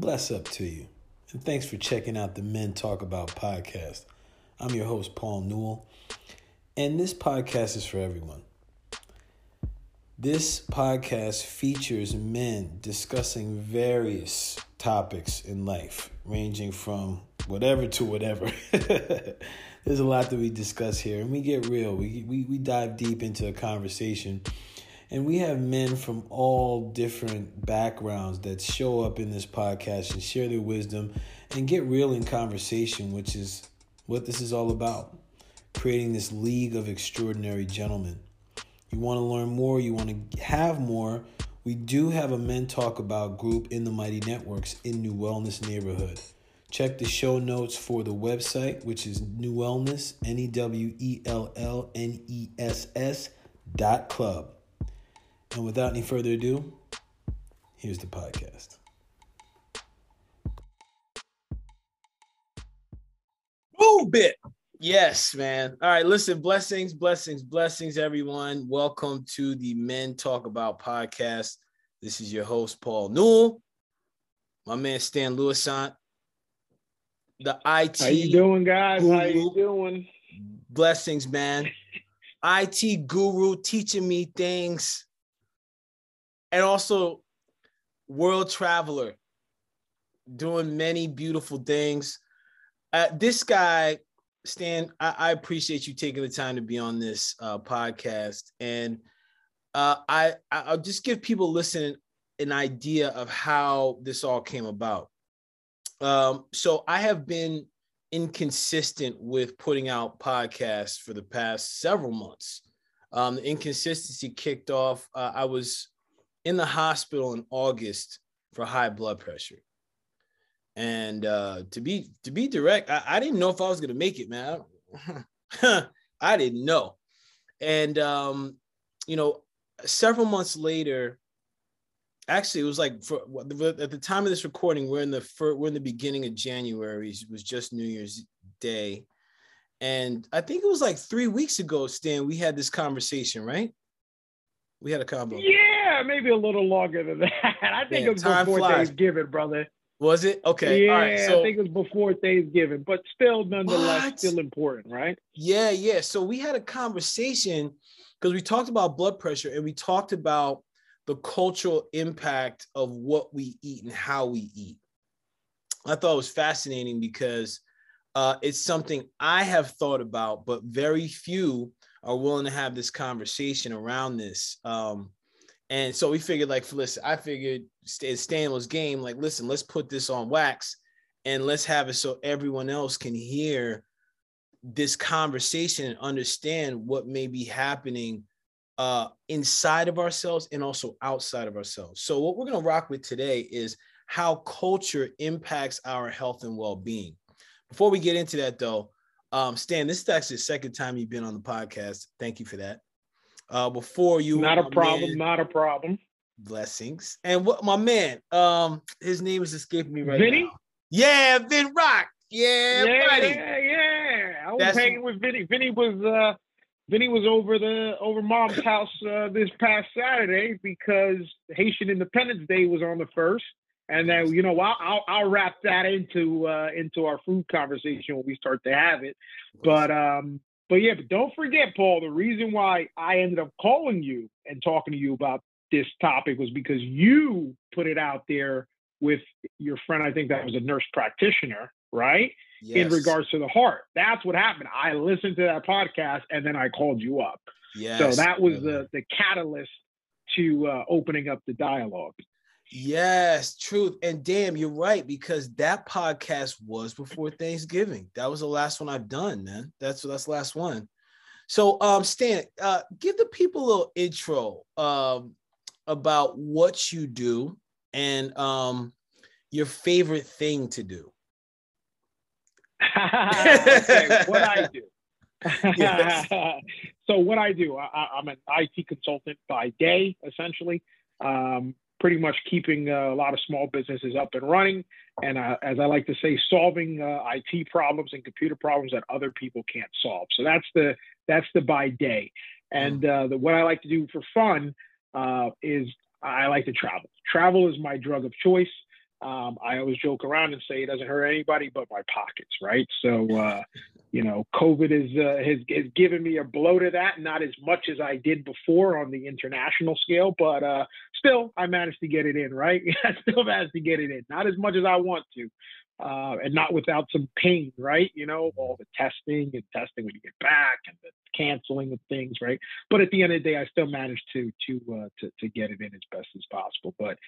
Bless up to you. And thanks for checking out the Men Talk About podcast. I'm your host, Paul Newell. And this podcast is for everyone. This podcast features men discussing various topics in life, ranging from whatever to whatever. There's a lot that we discuss here, and we get real. We, we, we dive deep into a conversation, and we have men from all different backgrounds that show up in this podcast and share their wisdom and get real in conversation, which is what this is all about creating this league of extraordinary gentlemen you want to learn more, you want to have more, we do have a Men Talk About group in the Mighty Networks in NeWellness Neighborhood. Check the show notes for the website, which is NeWellness, N E W E L L N E S S dot club. And without any further ado, here's the podcast. Boom bit. Yes, man. All right, listen, blessings, blessings, blessings, everyone. Welcome to the Men Talk About podcast. This is your host, Paul Newell. My man Stan Louissaint. The IT. How you doing, guys? Guru. How you doing? Blessings, man. IT guru teaching me things. And also world traveler doing many beautiful things. Uh, this guy Stan, I, I, appreciate you taking the time to be on this uh, podcast, and uh, I I'll just give people listening an idea of how this all came about. Um, so I have been inconsistent with putting out podcasts for the past several months. Um, the inconsistency kicked off. Uh, I was in the hospital in August for high blood pressure. And uh, to be to be direct, I, I didn't know if I was gonna make it, man. I didn't know. And um, you know, several months later, actually, it was like for at the time of this recording, we're in the we're in the beginning of January. It was just New Year's Day, and I think it was like three weeks ago, Stan. We had this conversation, right? We had a combo. Yeah, maybe a little longer than that. I think it was before flies. Thanksgiving, brother. Was it okay? Yeah, All right, so, I think it was before Thanksgiving, but still, nonetheless, what? still important, right? Yeah, yeah. So we had a conversation because we talked about blood pressure and we talked about the cultural impact of what we eat and how we eat. I thought it was fascinating because uh, it's something I have thought about, but very few are willing to have this conversation around this. Um, and so we figured, like, listen, I figured it's Stanley's game. Like, listen, let's put this on wax and let's have it so everyone else can hear this conversation and understand what may be happening uh, inside of ourselves and also outside of ourselves. So, what we're going to rock with today is how culture impacts our health and well being. Before we get into that, though, um, Stan, this is actually the second time you've been on the podcast. Thank you for that uh, before you. Not a problem. Man, not a problem. Blessings. And what my man, um, his name is escaping me right now. Vinny? now. Yeah, Vin Rock. Yeah, yeah, buddy. yeah, yeah. I was That's... hanging with Vinny. Vinny was uh Vinny was over the over mom's house uh, this past Saturday because Haitian Independence Day was on the first, and then you know I'll, I'll, I'll wrap that into uh, into our food conversation when we start to have it. But um, but yeah, but don't forget, Paul, the reason why I ended up calling you and talking to you about this topic was because you put it out there with your friend, I think that was a nurse practitioner, right? Yes. In regards to the heart. That's what happened. I listened to that podcast and then I called you up. Yes. So that was the the catalyst to uh, opening up the dialogue. Yes, truth. And damn, you're right, because that podcast was before Thanksgiving. That was the last one I've done, man. That's that's the last one. So um Stan, uh give the people a little intro um about what you do and um your favorite thing to do. okay, what I do. so what I do, I, am an IT consultant by day, essentially. Um, pretty much keeping uh, a lot of small businesses up and running. And uh, as I like to say, solving uh, IT problems and computer problems that other people can't solve. So that's the that's the by day. And uh, the, what I like to do for fun uh, is I like to travel. Travel is my drug of choice. Um, I always joke around and say it doesn't hurt anybody but my pockets, right? So, uh, you know, COVID is, has, has given me a blow to that, not as much as I did before on the international scale, but still, I managed to get it in, right? I still managed to get it in, not as much as I want to, uh, and not without some pain, right? You know, all the testing and testing when you get back and the canceling of things, right? But at the end of the day, I still managed to to uh, to, to get it in as best as possible. But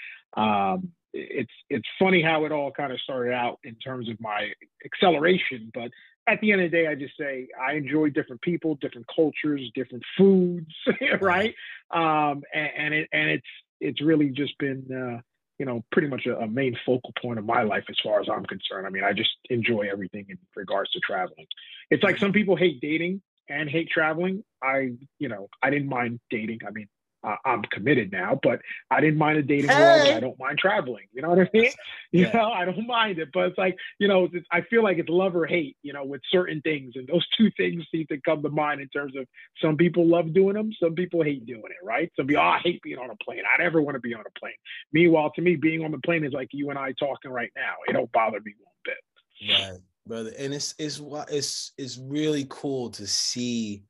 um, it's it's funny how it all kind of started out in terms of my acceleration. But at the end of the day, I just say I enjoy different people, different cultures, different foods, right? Um, and, and it and it's it's really just been. Uh, you know, pretty much a, a, main focal point of my life as far as I'm concerned. I mean, I just enjoy everything in regards to traveling. It's like some people hate dating and hate traveling. I, you know, I didn't mind dating. I mean, uh, I'm committed now, but I didn't mind a dating hey. world. I don't mind traveling. You know what I mean? You yeah. know, I don't mind it, but it's like, you know, it's, I feel like it's love or hate, you know, with certain things. And those two things seem to come to mind in terms of some people love doing them. Some people hate doing it, right? Some people, oh, I hate being on a plane. I never want to be on a plane. Meanwhile, to me, being on the plane is like you and I talking right now. It don't bother me one bit. Right, brother. And it's, it's, what it's, it's really cool to see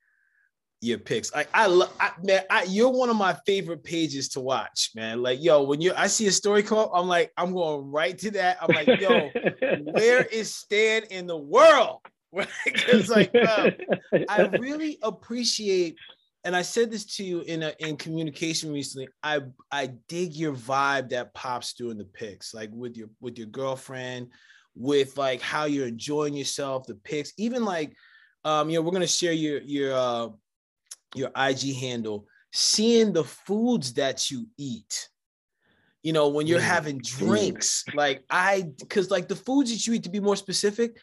your picks. Like I love, man, I, you're one of my favorite pages to watch, man. Like, yo, when you I see a story come up, I'm like, I'm going right to that. I'm like, yo, where is Stan in the world? Because like, I really appreciate, and I said this to you in a, in communication recently. I I dig your vibe that pops during the picks, like with your with your girlfriend, with like how you're enjoying yourself, the picks, even like. Um, you know, we're gonna share your your uh, your IG handle, seeing the foods that you eat. You know, when you're mm. having drinks, like I, because like the foods that you eat, to be more specific,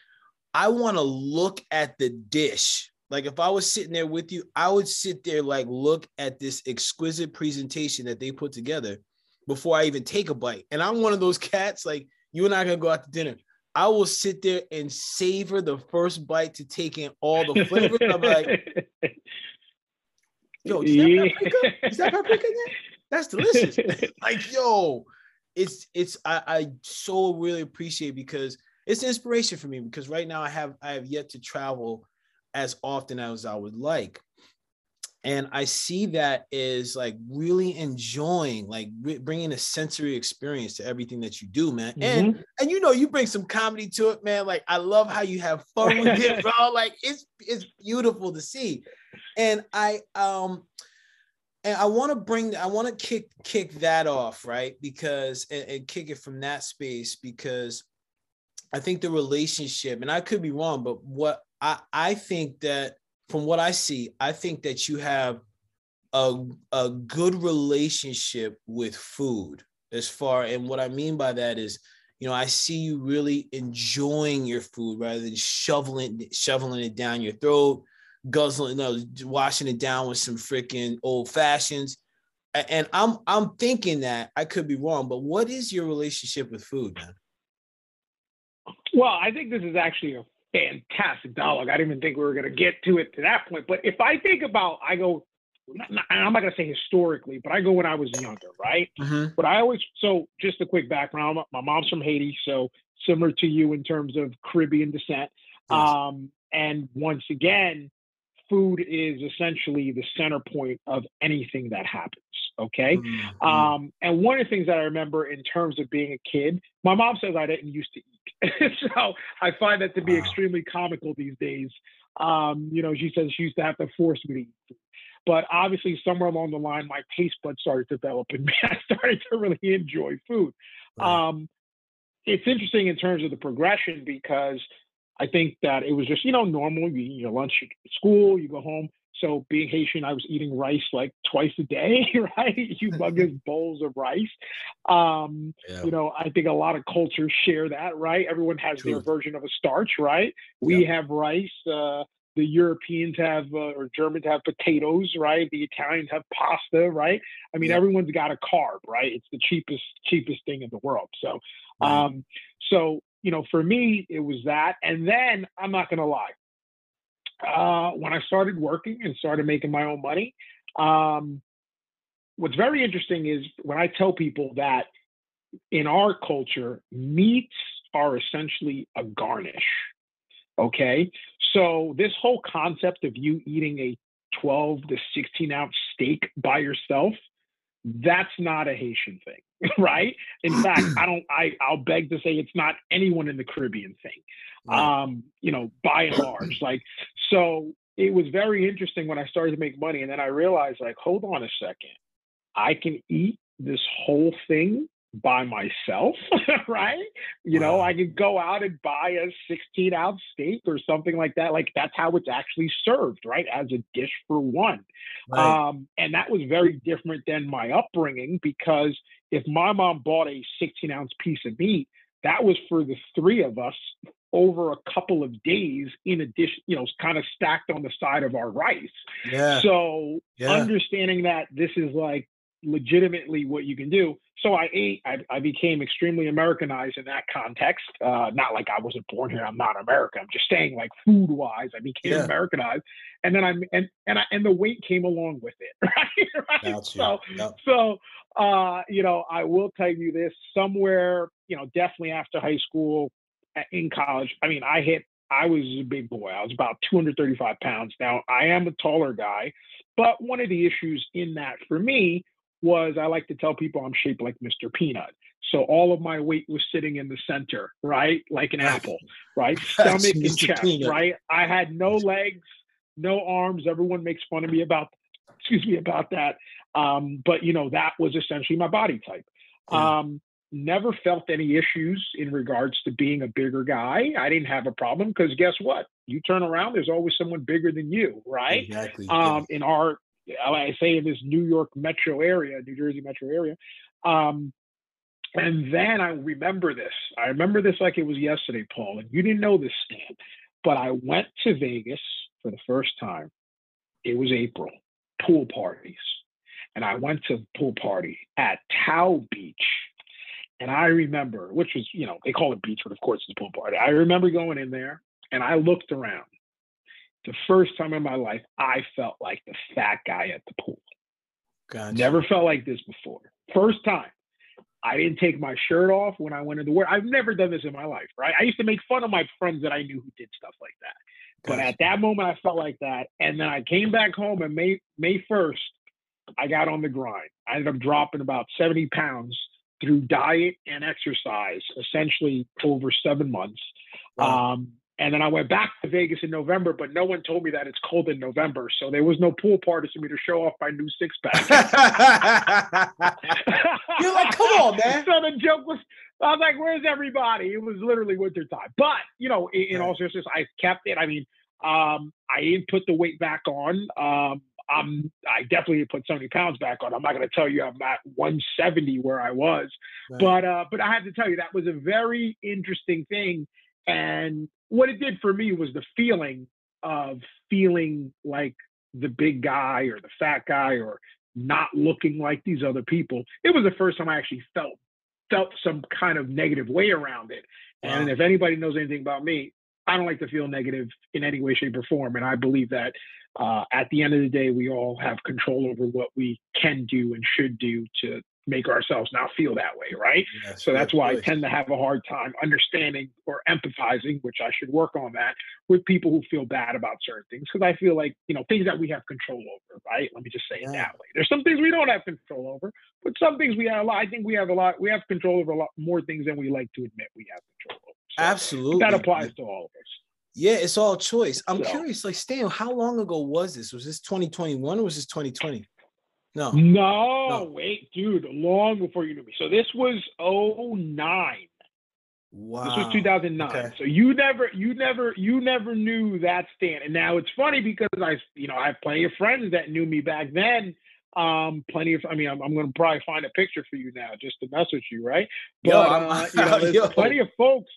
I want to look at the dish. Like if I was sitting there with you, I would sit there, like look at this exquisite presentation that they put together before I even take a bite. And I'm one of those cats, like you and I gonna go out to dinner. I will sit there and savor the first bite to take in all the flavors. I'm like, yo, is that paprika? Is that paprika yet? That's delicious. like, yo, it's it's I, I so really appreciate because it's inspiration for me because right now I have I have yet to travel as often as I would like. And I see that is like really enjoying, like re- bringing a sensory experience to everything that you do, man. Mm-hmm. And and you know, you bring some comedy to it, man. Like I love how you have fun with it, bro. Like it's it's beautiful to see and I um and I want to bring I want to kick kick that off right because and, and, kick it from that space because I think the relationship and I could be wrong but what I I think that from what I see I think that you have a a good relationship with food as far and what I mean by that is you know I see you really enjoying your food rather than shoveling shoveling it down your throat guzzling, no, washing it down with some freaking old fashions. And I'm I'm thinking that I could be wrong, but what is your relationship with food, man? Well, I think this is actually a fantastic dialogue. I didn't even think we were going to get to it to that point. But if I think about, I go, I'm not going to say historically, but I go when I was younger, right? Mm-hmm. But I always, so just a quick background. My mom's from Haiti, so similar to you in terms of Caribbean descent. Yes. Um, and once again, food is essentially the center point of anything that happens. Okay. Mm-hmm. Um, and one of the things that I remember in terms of being a kid, my mom says I didn't used to eat. so I find that to be wow. extremely comical these days. Um, you know, she says she used to have to force me to eat food. But obviously, somewhere along the line, my taste buds started developing. I started to really enjoy food. Right. Um, it's interesting in terms of the progression because I think that it was just, you know, normal. You eat your lunch at school, you go home. So being Haitian, I was eating rice like twice a day, right? Humongous bowls of rice. Um, yeah. You know, I think a lot of cultures share that, right? Everyone has True. their version of a starch, right? We yeah. have rice. Uh, the Europeans have, uh, or Germans have potatoes, right? The Italians have pasta, right? I mean, yeah. everyone's got a carb, right? It's the cheapest, cheapest thing in the world. So, right. um, so you know, for me, it was that. And then I'm not going to lie. Uh, when I started working and started making my own money, um, what's very interesting is when I tell people that in our culture, meats are essentially a garnish. Okay. So this whole concept of you eating a 12 to 16 ounce steak by yourself, that's not a Haitian thing, right? In fact, I don't I I'll beg to say it's not anyone in the Caribbean thing. Um, you know, by and large. Like so it was very interesting when I started to make money and then I realized like, hold on a second. I can eat this whole thing by myself, right? You know, I could go out and buy a 16 ounce steak or something like that. Like that's how it's actually served, right? As a dish for one. Right. Um, and that was very different than my upbringing because if my mom bought a 16 ounce piece of meat, that was for the three of us over a couple of days in addition, you know, kind of stacked on the side of our rice. Yeah. So yeah. understanding that this is like legitimately what you can do. So I ate, I, I became extremely Americanized in that context. Uh, not like I wasn't born here, I'm not American. I'm just saying like food wise, I became yeah. Americanized. And then I'm, and, and I, and the weight came along with it. Right. right? So, yep. so, uh, you know, I will tell you this somewhere, you know, definitely after high school in college. I mean, I hit, I was a big boy. I was about 235 pounds. Now I am a taller guy, but one of the issues in that for me was I like to tell people I'm shaped like Mr. Peanut. So all of my weight was sitting in the center, right? Like an apple, right? Stomach and chest, Peanut. right? I had no legs, no arms. Everyone makes fun of me about, excuse me, about that. Um, but you know, that was essentially my body type. Yeah. Um, never felt any issues in regards to being a bigger guy. I didn't have a problem because guess what? You turn around, there's always someone bigger than you, right? Exactly. Um. In our I say in this New York metro area, New Jersey metro area. Um, and then I remember this. I remember this like it was yesterday, Paul. And you didn't know this, Stan, but I went to Vegas for the first time. It was April, pool parties. And I went to a pool party at Tao Beach. And I remember, which was, you know, they call it beach, but of course it's a pool party. I remember going in there and I looked around the first time in my life I felt like the fat guy at the pool. Gotcha. Never felt like this before. First time. I didn't take my shirt off when I went into work. I've never done this in my life, right? I used to make fun of my friends that I knew who did stuff like that. Gotcha. But at that moment, I felt like that. And then I came back home and May May 1st, I got on the grind. I ended up dropping about 70 pounds through diet and exercise, essentially over seven months. Wow. Um, and then I went back to Vegas in November, but no one told me that it's cold in November. So there was no pool parties for me to show off my new six pack. You're like, come on, man. So the joke was, I was like, where's everybody? It was literally winter time. But, you know, in, in all seriousness, I kept it. I mean, um, I didn't put the weight back on. Um, I'm, I definitely put 70 pounds back on. I'm not going to tell you I'm at 170 where I was, right. but, uh, but I have to tell you that was a very interesting thing. And what it did for me was the feeling of feeling like the big guy or the fat guy or not looking like these other people. It was the first time I actually felt felt some kind of negative way around it. And wow. if anybody knows anything about me, I don't like to feel negative in any way, shape, or form. And I believe that uh, at the end of the day, we all have control over what we can do and should do to make ourselves not feel that way, right? Yes, so that's why I tend to have a hard time understanding or empathizing, which I should work on that with people who feel bad about certain things because I feel like you know things that we have control over, right? Let me just say yeah. it that way. There's some things we don't have control over, but some things we have a lot. I think we have a lot. We have control over a lot more things than we like to admit we have control over. So Absolutely, that applies to all of us. Yeah, it's all choice. I'm so, curious, like Stan, how long ago was this? Was this 2021 or was this 2020? No. No, no. wait, dude, long before you knew me. So this was 09. Wow. This was 2009. Okay. So you never, you never, you never knew that Stan. And now it's funny because I, you know, I have plenty of friends that knew me back then. Um, plenty of, I mean, I'm, I'm going to probably find a picture for you now just to mess with you, right? But yo, uh, you know, yo. plenty of folks.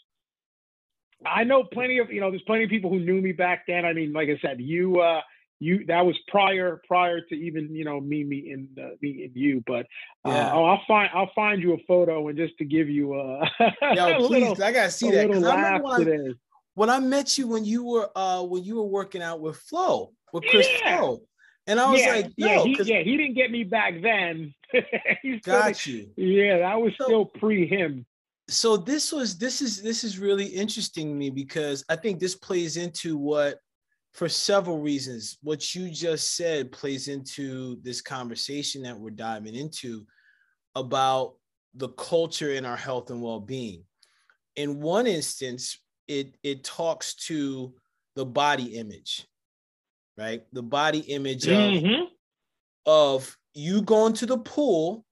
I know plenty of, you know, there's plenty of people who knew me back then. I mean, like I said, you, uh, you that was prior prior to even you know me meeting uh, and you but uh, yeah. oh i'll find i'll find you a photo and just to give you a Yo, please little, i gotta see that I when I, when I met you when you were uh when you were working out with flo with chris yeah. flo And I was yeah, like, yeah, he, yeah, he didn't get me back then. got you. Yeah, that was so, still pre him. So this was this is this is really interesting to me because I think this plays into what for several reasons. What you just said plays into this conversation that we're diving into about the culture in our health and well-being. In one instance, it it talks to the body image, right? The body image mm-hmm. of, of you going to the pool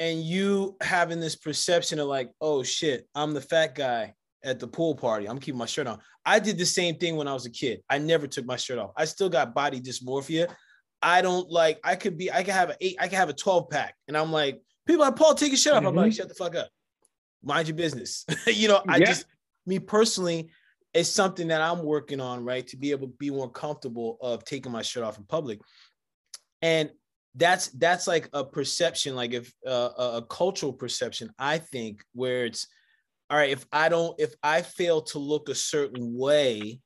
and you having this perception of like, oh shit, I'm the fat guy at the pool party. I'm keeping my shirt on. I did the same thing when I was a kid. I never took my shirt off. I still got body dysmorphia. I don't like, I could be, I could have an eight, I could have a 12 pack. And I'm like, people like, Paul, take your shirt off. Mm-hmm. I'm like, mm-hmm. shut the fuck up. Mind your business. you know, I yeah. just, me personally, it's something that I'm working on, right? To be able to be more comfortable of taking my shirt off in public. And that's that's like a perception like if uh, a cultural perception i think where it's all right if i don't if i fail to look a certain way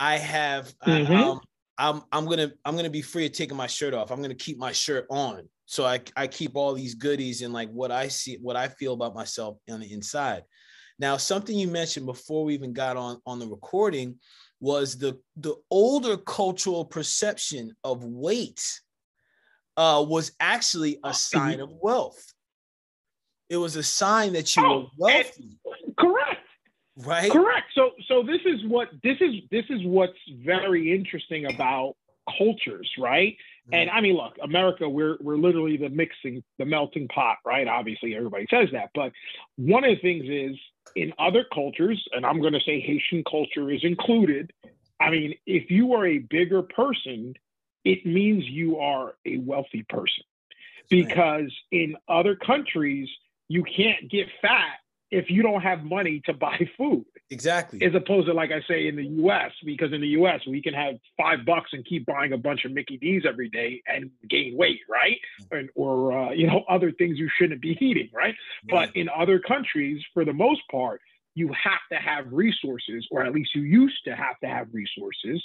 i have mm-hmm. I, um, i'm i'm gonna i'm gonna be free of taking my shirt off. I'm gonna keep my shirt on. So i i keep all these goodies and like what i see what i feel about myself on the inside. Now something you mentioned before we even got on on the recording was the the older cultural perception of weight uh, was actually a oh, sign of wealth. It was a sign that you oh, were wealthy. Correct. Right. Correct. So so this is what this is this is what's very interesting about cultures, right? Mm-hmm. And I mean, look, America, we're we're literally the mixing, the melting pot, right? Obviously, everybody says that, but one of the things is in other cultures, and I'm going to say Haitian culture is included. I mean, if you are a bigger person, it means you are a wealthy person. Because in other countries, you can't get fat if you don't have money to buy food. Exactly. As opposed to, like I say, in the US, because in the US, we can have five bucks and keep buying a bunch of Mickey D's every day and gain weight, right? And, or, uh, you know, other things you shouldn't be eating, right? Yeah. But in other countries, for the most part, you have to have resources, or at least you used to have to have resources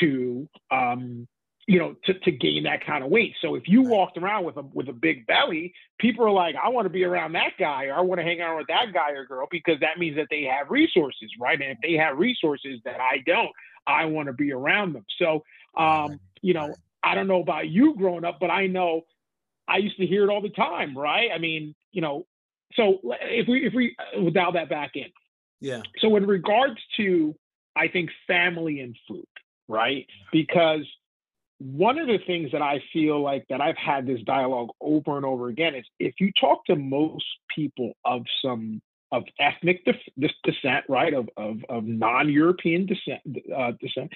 to um, you know, to, to gain that kind of weight. So if you walked around with a with a big belly, people are like, I want to be around that guy or I want to hang out with that guy or girl because that means that they have resources, right? And if they have resources that I don't, I want to be around them. So um, you know, I don't know about you growing up, but I know I used to hear it all the time, right? I mean, you know, so if we if we uh, dial that back in. Yeah. So in regards to I think family and food, right? Because one of the things that I feel like that I've had this dialogue over and over again is if you talk to most people of some of ethnic def- descent, right, of of, of non-European descent, uh, descent,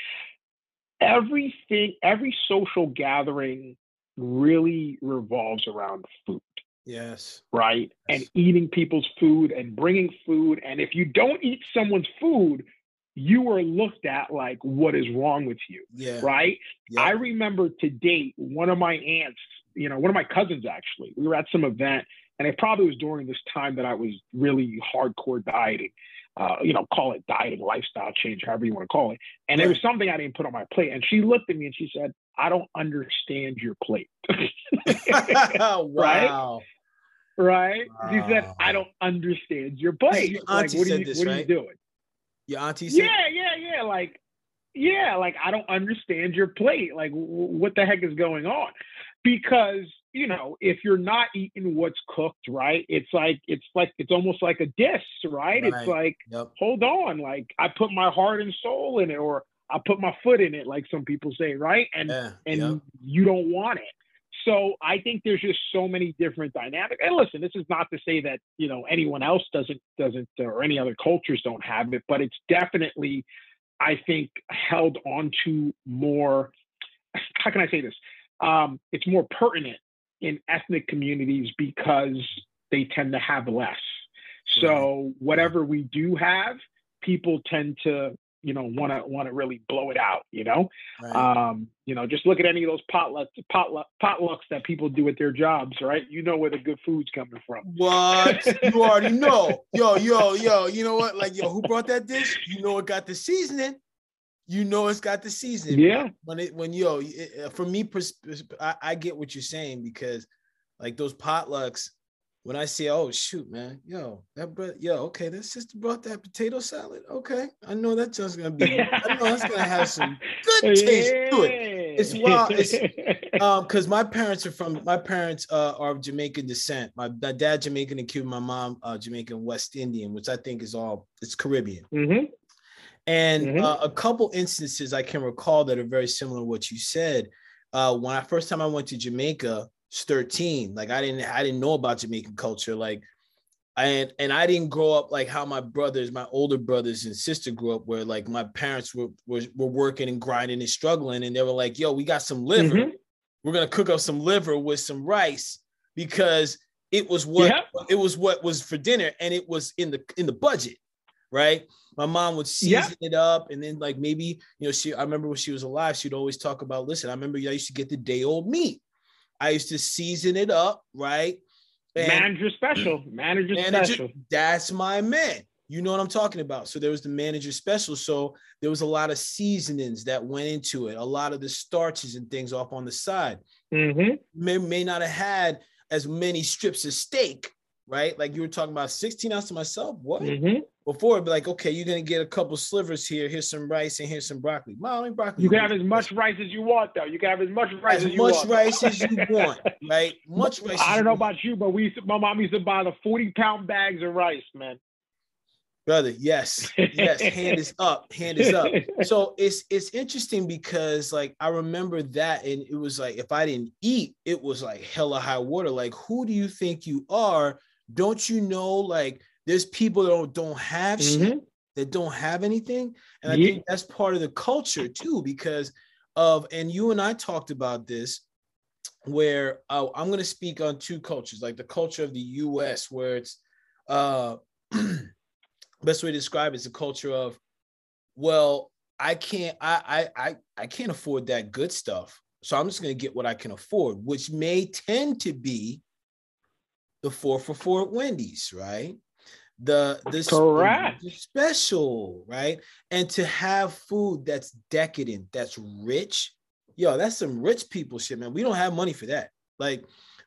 everything, every social gathering really revolves around food. Yes. Right. Yes. And eating people's food and bringing food. And if you don't eat someone's food, you are looked at like what is wrong with you yeah right yeah. i remember to date one of my aunts you know one of my cousins actually we were at some event and it probably was during this time that i was really hardcore dieting uh, you know call it dieting lifestyle change however you want to call it and right. there was something i didn't put on my plate and she looked at me and she said i don't understand your plate wow right right wow. she said i don't understand your plate like what, are you, this, what right? are you doing your auntie said? Yeah, yeah, yeah. Like, yeah, like I don't understand your plate. Like, w- what the heck is going on? Because you know, if you're not eating what's cooked, right? It's like it's like it's almost like a dish, right? right. It's like, yep. hold on, like I put my heart and soul in it, or I put my foot in it, like some people say, right? And yeah, and yep. you don't want it. So I think there's just so many different dynamics. And listen, this is not to say that you know anyone else doesn't doesn't or any other cultures don't have it, but it's definitely, I think, held on to more. How can I say this? Um, it's more pertinent in ethnic communities because they tend to have less. So whatever we do have, people tend to you know want to want to really blow it out you know? Right. um you know just look at any of those potlucks potluck potlucks that people do at their jobs right? You know where the good food's coming from. What? You already know. Yo yo yo you know what? Like yo who brought that dish? You know it got the seasoning. You know it's got the seasoning. Yeah. When it when yo it, for me, I, I get what you're saying because like those potlucks, when I say, oh shoot, man, yo, that bro, yo, okay, that sister brought that potato salad. Okay, I know that just gonna be, I know it's gonna have some good taste to it. It's wild. It's um because my parents are from my parents uh, are of Jamaican descent. My, my dad Jamaican and Cuban, my mom uh, Jamaican West Indian, which I think is all it's Caribbean. Mm-hmm. And mm-hmm. uh, a couple instances I can recall that are very similar to what you said. Uh, when I first time I went to Jamaica, 13. Like I didn't I didn't know about Jamaican culture. Like and and I didn't grow up like how my brothers, my older brothers and sister grew up, where like my parents were were, were working and grinding and struggling, and they were like, "Yo, we got some liver. Mm-hmm. We're gonna cook up some liver with some rice because it was what yep. it was what was for dinner, and it was in the in the budget, right?" My mom would season yep. it up, and then like maybe you know she. I remember when she was alive, she'd always talk about, "Listen, I remember I used to get the day old meat." I used to season it up, right? And manager special, manager, manager special. That's my man. You know what I'm talking about. So there was the manager special. So there was a lot of seasonings that went into it, a lot of the starches and things off on the side. Mm-hmm. May, may not have had as many strips of steak, right? Like you were talking about 16 ounces to myself. What? Mm-hmm. Before it'd be like, okay, you're gonna get a couple slivers here. Here's some rice and here's some broccoli. Mommy, broccoli. You can have as much rice as you want, though. You can have as much rice as, as you much want. rice as you want, right? Much rice. I don't know about you, but we used to, my mom used to buy the 40 pound bags of rice, man. Brother, yes, yes, hand is up, hand is up. So it's it's interesting because like I remember that, and it was like if I didn't eat, it was like hella high water. Like, who do you think you are? Don't you know like there's people that don't, don't have mm-hmm. shit that don't have anything. And I yeah. think that's part of the culture too, because of, and you and I talked about this, where uh, I'm going to speak on two cultures, like the culture of the US, where it's, uh, best way to describe it is a culture of, well, I can't, I, I, I, I can't afford that good stuff. So I'm just going to get what I can afford, which may tend to be the four for four at Wendy's, right? The the, Correct. special, right? And to have food that's decadent, that's rich, yo, that's some rich people shit, man. We don't have money for that. Like,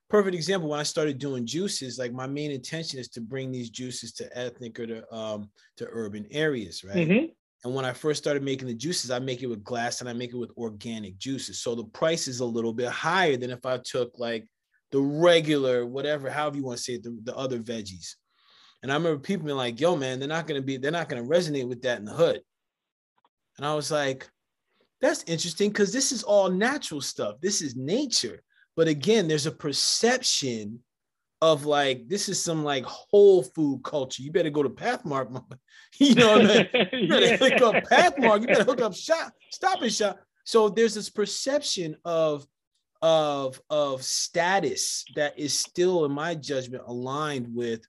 perfect example when I started doing juices, like my main intention is to bring these juices to ethnic or to um to urban areas, right? Mm-hmm. And when I first started making the juices, I make it with glass and I make it with organic juices. So the price is a little bit higher than if I took like the regular, whatever, however you want to say it, the, the other veggies. And I remember people being like, yo, man, they're not gonna be, they're not gonna resonate with that in the hood. And I was like, that's interesting because this is all natural stuff. This is nature. But again, there's a perception of like this is some like whole food culture. You better go to Pathmark, you know what I mean? You better yeah. hook up Pathmark. You better hook up shop, stop and shop. So there's this perception of of of status that is still, in my judgment, aligned with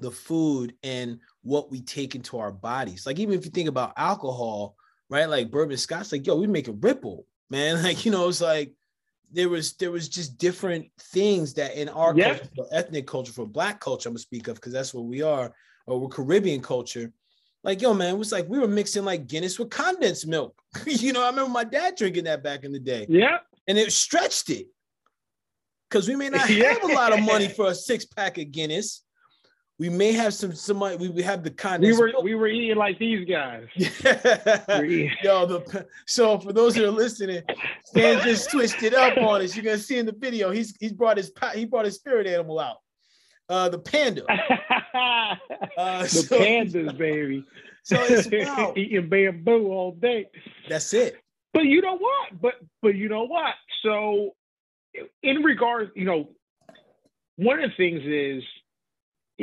the food and what we take into our bodies. Like even if you think about alcohol, right? Like bourbon scotch, like yo, we make a ripple, man. Like you know, it's like there was there was just different things that in our culture, ethnic culture, for black culture, I'm gonna speak of because that's what we are, or we're Caribbean culture. Like yo, man, it was like we were mixing like Guinness with condensed milk. you know, I remember my dad drinking that back in the day. Yeah, and it stretched it because we may not have a lot of money for a six pack of Guinness we may have some somebody we, we have the kind we were we were eating like these guys. Yo the so for those that are listening Stan just switched it up on us. You're gonna see in the video he's he's brought his he brought his spirit animal out. Uh the panda. Uh, the so, pandas baby. so it's wow. eating bamboo all day. That's it. But you know what? But but you know what? So in regards you know one of the things is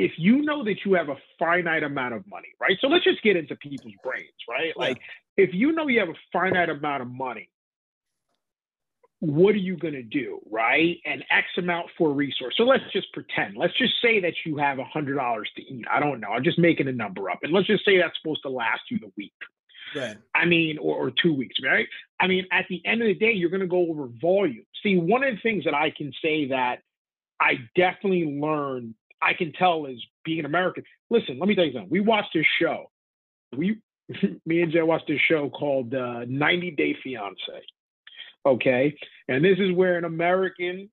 if you know that you have a finite amount of money, right? So let's just get into people's brains, right? Like if you know you have a finite amount of money, what are you going to do, right? And X amount for a resource. So let's just pretend. Let's just say that you have a hundred dollars to eat. I don't know. I'm just making a number up, and let's just say that's supposed to last you the week. Right. I mean, or, or two weeks, right? I mean, at the end of the day, you're going to go over volume. See, one of the things that I can say that I definitely learned I can tell is being an American. Listen, let me tell you something. We watched this show. We me and Jay watched this show called uh, 90 Day Fiance. Okay, and this is where an American,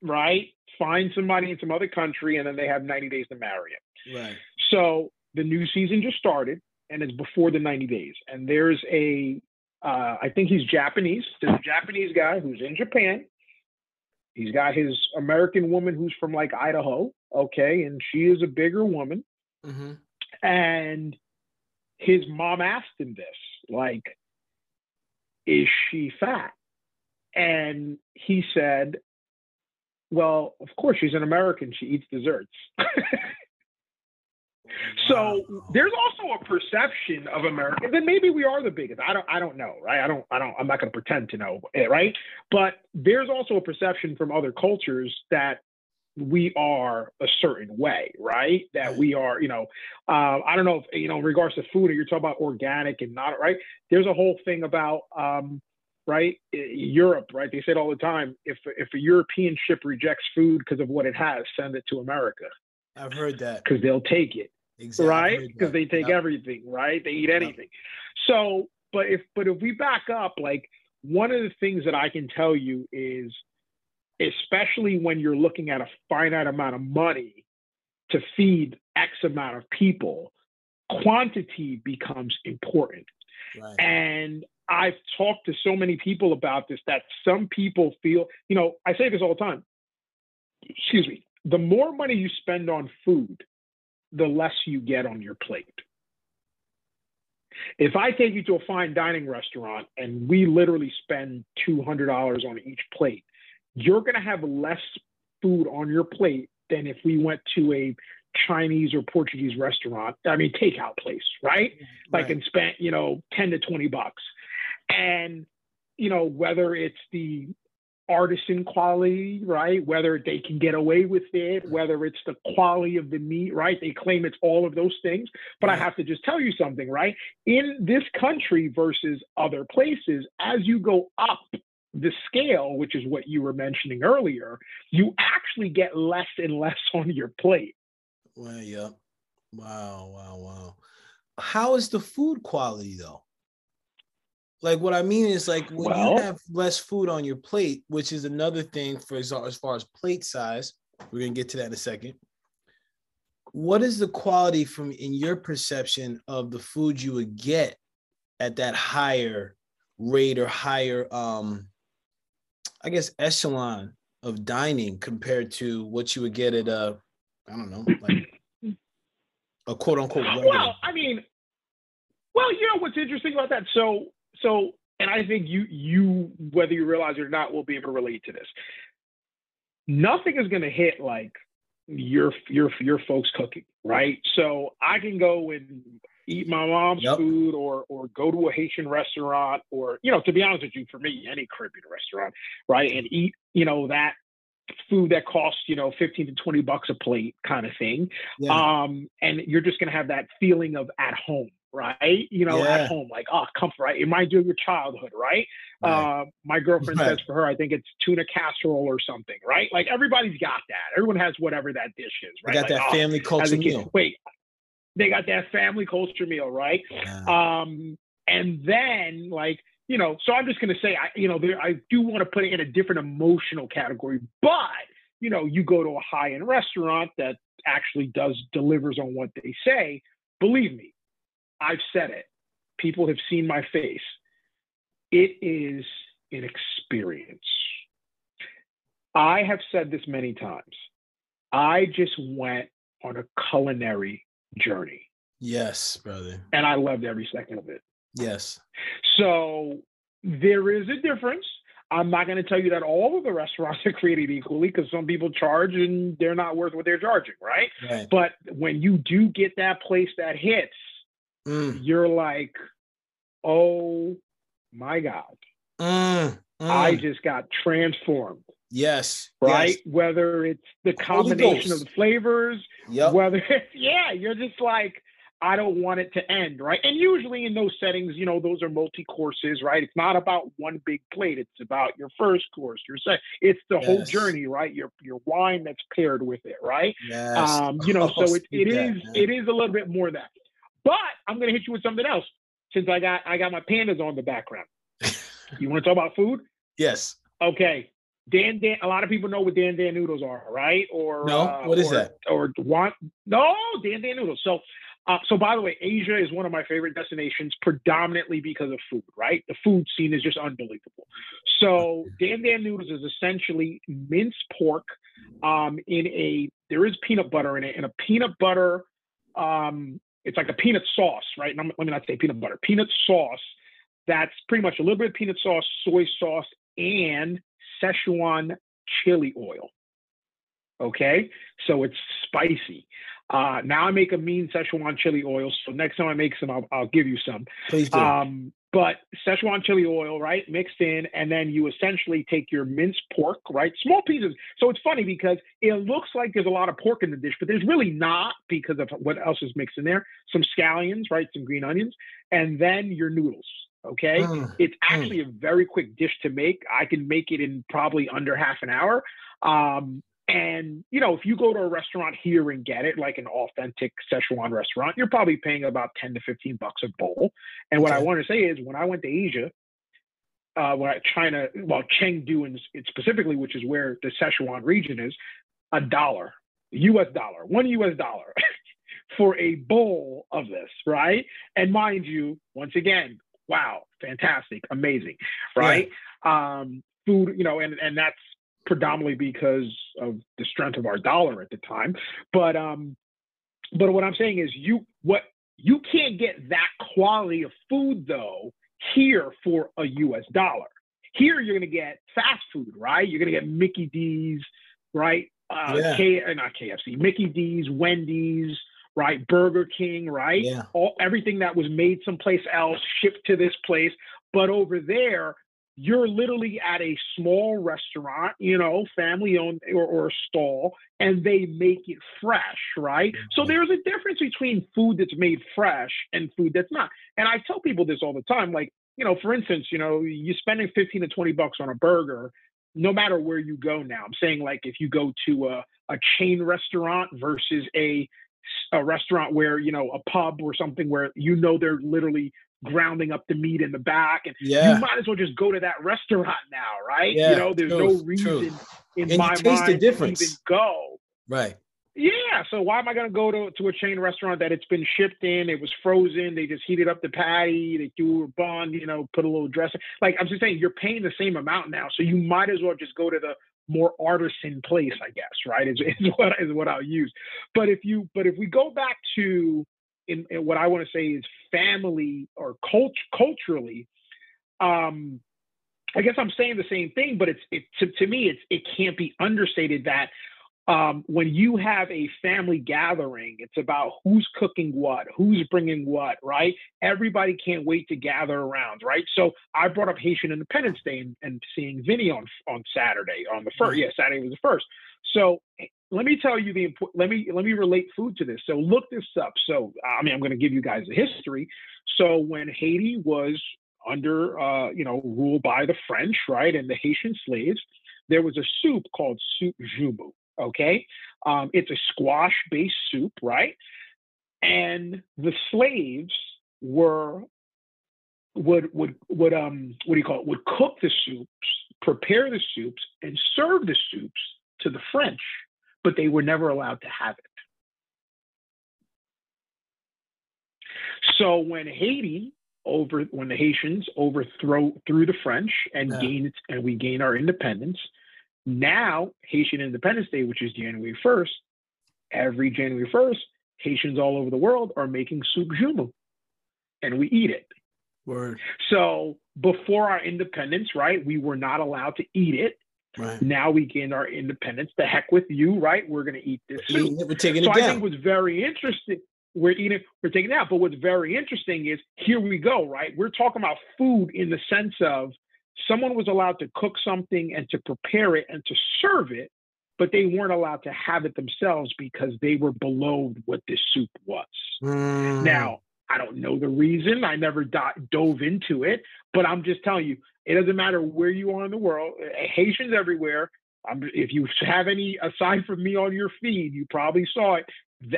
right, finds somebody in some other country, and then they have 90 days to marry him. Right. So the new season just started, and it's before the 90 days, and there's a, uh, I think he's Japanese. There's a Japanese guy who's in Japan. He's got his American woman who's from like Idaho, okay, and she is a bigger woman. Mm-hmm. And his mom asked him this, like, is she fat? And he said, well, of course, she's an American. She eats desserts. so there's also a perception of America and maybe we are the biggest. I don't, I don't know, right? I don't, I don't, I'm not going to pretend to know, right? But there's also a perception from other cultures that we are a certain way, right? That we are, you know, uh, I don't know if, you know, in regards to food, or you're talking about organic and not, right? There's a whole thing about, um, right? Europe, right? They said all the time, if if a European ship rejects food because of what it has, send it to America. I've heard that because they'll take it, exactly. right? Because they take yep. everything, right? They eat anything. Yep. So, but if but if we back up, like one of the things that I can tell you is especially when you're looking at a finite amount of money to feed X amount of people, quantity becomes important. Right. And I've talked to so many people about this that some people feel, you know, I say this all the time. Excuse me. The more money you spend on food, the less you get on your plate. If I take you to a fine dining restaurant and we literally spend $200 on each plate, you're going to have less food on your plate than if we went to a Chinese or Portuguese restaurant, I mean, takeout place, right? right. Like and spent, you know, 10 to 20 bucks. And, you know, whether it's the artisan quality, right? Whether they can get away with it, whether it's the quality of the meat, right? They claim it's all of those things. But I have to just tell you something, right? In this country versus other places, as you go up the scale, which is what you were mentioning earlier, you actually get less and less on your plate. Well, yeah. Wow, wow, wow. How is the food quality though? Like what I mean is like when well, you have less food on your plate, which is another thing for as far as plate size. We're gonna get to that in a second. What is the quality from in your perception of the food you would get at that higher rate or higher um I guess, echelon of dining compared to what you would get at a, I don't know, like a quote unquote regular. Well, I mean, well, you know what's interesting about that? So, so, and I think you, you, whether you realize it or not, will be able to relate to this. Nothing is going to hit like your your your folks cooking, right? So I can go and eat my mom's yep. food or or go to a Haitian restaurant or you know to be honest with you for me any Caribbean restaurant right and eat you know that food that costs you know 15 to 20 bucks a plate kind of thing yeah. um and you're just going to have that feeling of at home right you know yeah. at home like oh comfort right it reminds you of your childhood right, right. Uh, my girlfriend right. says for her i think it's tuna casserole or something right like everybody's got that everyone has whatever that dish is right got like, that oh, family culture meal wait they got that family culture meal, right? Yeah. Um, and then like you know, so I'm just gonna say, I you know, there, I do want to put it in a different emotional category, but you know, you go to a high end restaurant that actually does delivers on what they say. Believe me, I've said it. People have seen my face. It is an experience. I have said this many times. I just went on a culinary journey. Yes, brother. And I loved every second of it. Yes. So there is a difference. I'm not going to tell you that all of the restaurants are created equally because some people charge and they're not worth what they're charging, right? right. But when you do get that place that hits, mm. you're like, oh my God. Mm. Mm. I just got transformed. Yes. Right? Yes. Whether it's the combination of the flavors, yep. whether it's, yeah, you're just like, I don't want it to end, right? And usually in those settings, you know, those are multi courses, right? It's not about one big plate. It's about your first course, your second. It's the yes. whole journey, right? Your your wine that's paired with it, right? Yes. Um, you know, oh, so it, it is that, it is a little bit more that. But I'm going to hit you with something else. since I got I got my pandas on the background. you want to talk about food? Yes. Okay. Dan Dan. A lot of people know what Dan Dan noodles are, right? Or no, uh, what is or, that? Or want no Dan Dan noodles. So uh, so, by the way, Asia is one of my favorite destinations, predominantly because of food. Right, the food scene is just unbelievable. So, Dan Dan noodles is essentially minced pork um, in a there is peanut butter in it, in a peanut butter. Um, it's like a peanut sauce, right? let me not say peanut butter, peanut sauce. That's pretty much a little bit of peanut sauce, soy sauce, and Szechuan chili oil. Okay, so it's spicy. Uh, now I make a mean Szechuan chili oil. So next time I make some, I'll, I'll give you some. Please do. Um, but Szechuan chili oil, right, mixed in, and then you essentially take your minced pork, right, small pieces. So it's funny because it looks like there's a lot of pork in the dish, but there's really not because of what else is mixed in there. Some scallions, right, some green onions, and then your noodles. Okay, mm, it's mm. actually a very quick dish to make. I can make it in probably under half an hour. Um, and you know, if you go to a restaurant here and get it, like an authentic Szechuan restaurant, you're probably paying about ten to fifteen bucks a bowl. And what I want to say is, when I went to Asia, uh, when I, China, well, Chengdu and specifically, which is where the Szechuan region is, a dollar, U.S. dollar, one U.S. dollar. for a bowl of this, right? And mind you, once again, wow, fantastic, amazing, right? Yeah. Um, food, you know, and and that's predominantly because of the strength of our dollar at the time. But um, but what I'm saying is you what you can't get that quality of food though here for a US dollar. Here you're gonna get fast food, right? You're gonna get Mickey D's, right? Uh, yeah. K, uh, not KFC, Mickey D's, Wendy's, right? Burger King, right? Yeah. All everything that was made someplace else shipped to this place. But over there, you're literally at a small restaurant, you know, family owned or, or, a stall, and they make it fresh, right? So mm-hmm. there's a difference between food that's made fresh and food that's not. And I tell people this all the time, like, you know, for instance, you know, you're spending 15 to 20 bucks on a burger, no matter where you go now. I'm saying like if you go to a, a chain restaurant versus a a restaurant where you know a pub or something where you know they're literally grounding up the meat in the back. And yeah. you might as well just go to that restaurant now, right? Yeah, you know, there's no reason in and my mind to even go. Right. Yeah. So why am I going to go to, to a chain restaurant that it's been shipped in? It was frozen. They just heated up the patty. They threw a bun, you know, put a little dressing. Like I'm just saying, you're paying the same amount now. So you might as well just go to the more artisan place, I guess, right? Is, is what is what I'll use. But if you but if we go back to in, in what I want to say is family or cult- culturally, um, I guess I'm saying the same thing, but it's it, to, to me it's it can't be understated that um, when you have a family gathering, it's about who's cooking what, who's bringing what, right? Everybody can't wait to gather around, right? So I brought up Haitian Independence Day and, and seeing Vinny on on Saturday on the first. Yeah, Saturday was the first. So let me tell you the important. Let me let me relate food to this. So look this up. So I mean, I'm going to give you guys the history. So when Haiti was under, uh, you know, rule by the French, right, and the Haitian slaves, there was a soup called soup joumou. Okay, um, it's a squash-based soup, right? And the slaves were would would would um what do you call it? Would cook the soups, prepare the soups, and serve the soups to the French but they were never allowed to have it. So when Haiti over when the Haitians overthrow through the French and yeah. gain and we gain our independence, now Haitian Independence Day, which is January 1st, every January 1st, Haitians all over the world are making soup joumou and we eat it. Word. So before our independence, right, we were not allowed to eat it. Right. Now we gain our independence. The heck with you, right? We're going to eat this. Soup. We're taking so it down. I think what's very interesting, we're eating, we're taking it out. But what's very interesting is here we go, right? We're talking about food in the sense of someone was allowed to cook something and to prepare it and to serve it, but they weren't allowed to have it themselves because they were below what this soup was. Mm. Now, I don't know the reason. I never do- dove into it, but I'm just telling you, it doesn't matter where you are in the world. Eh, Haitians everywhere. if you have any aside from me on your feed, you probably saw it.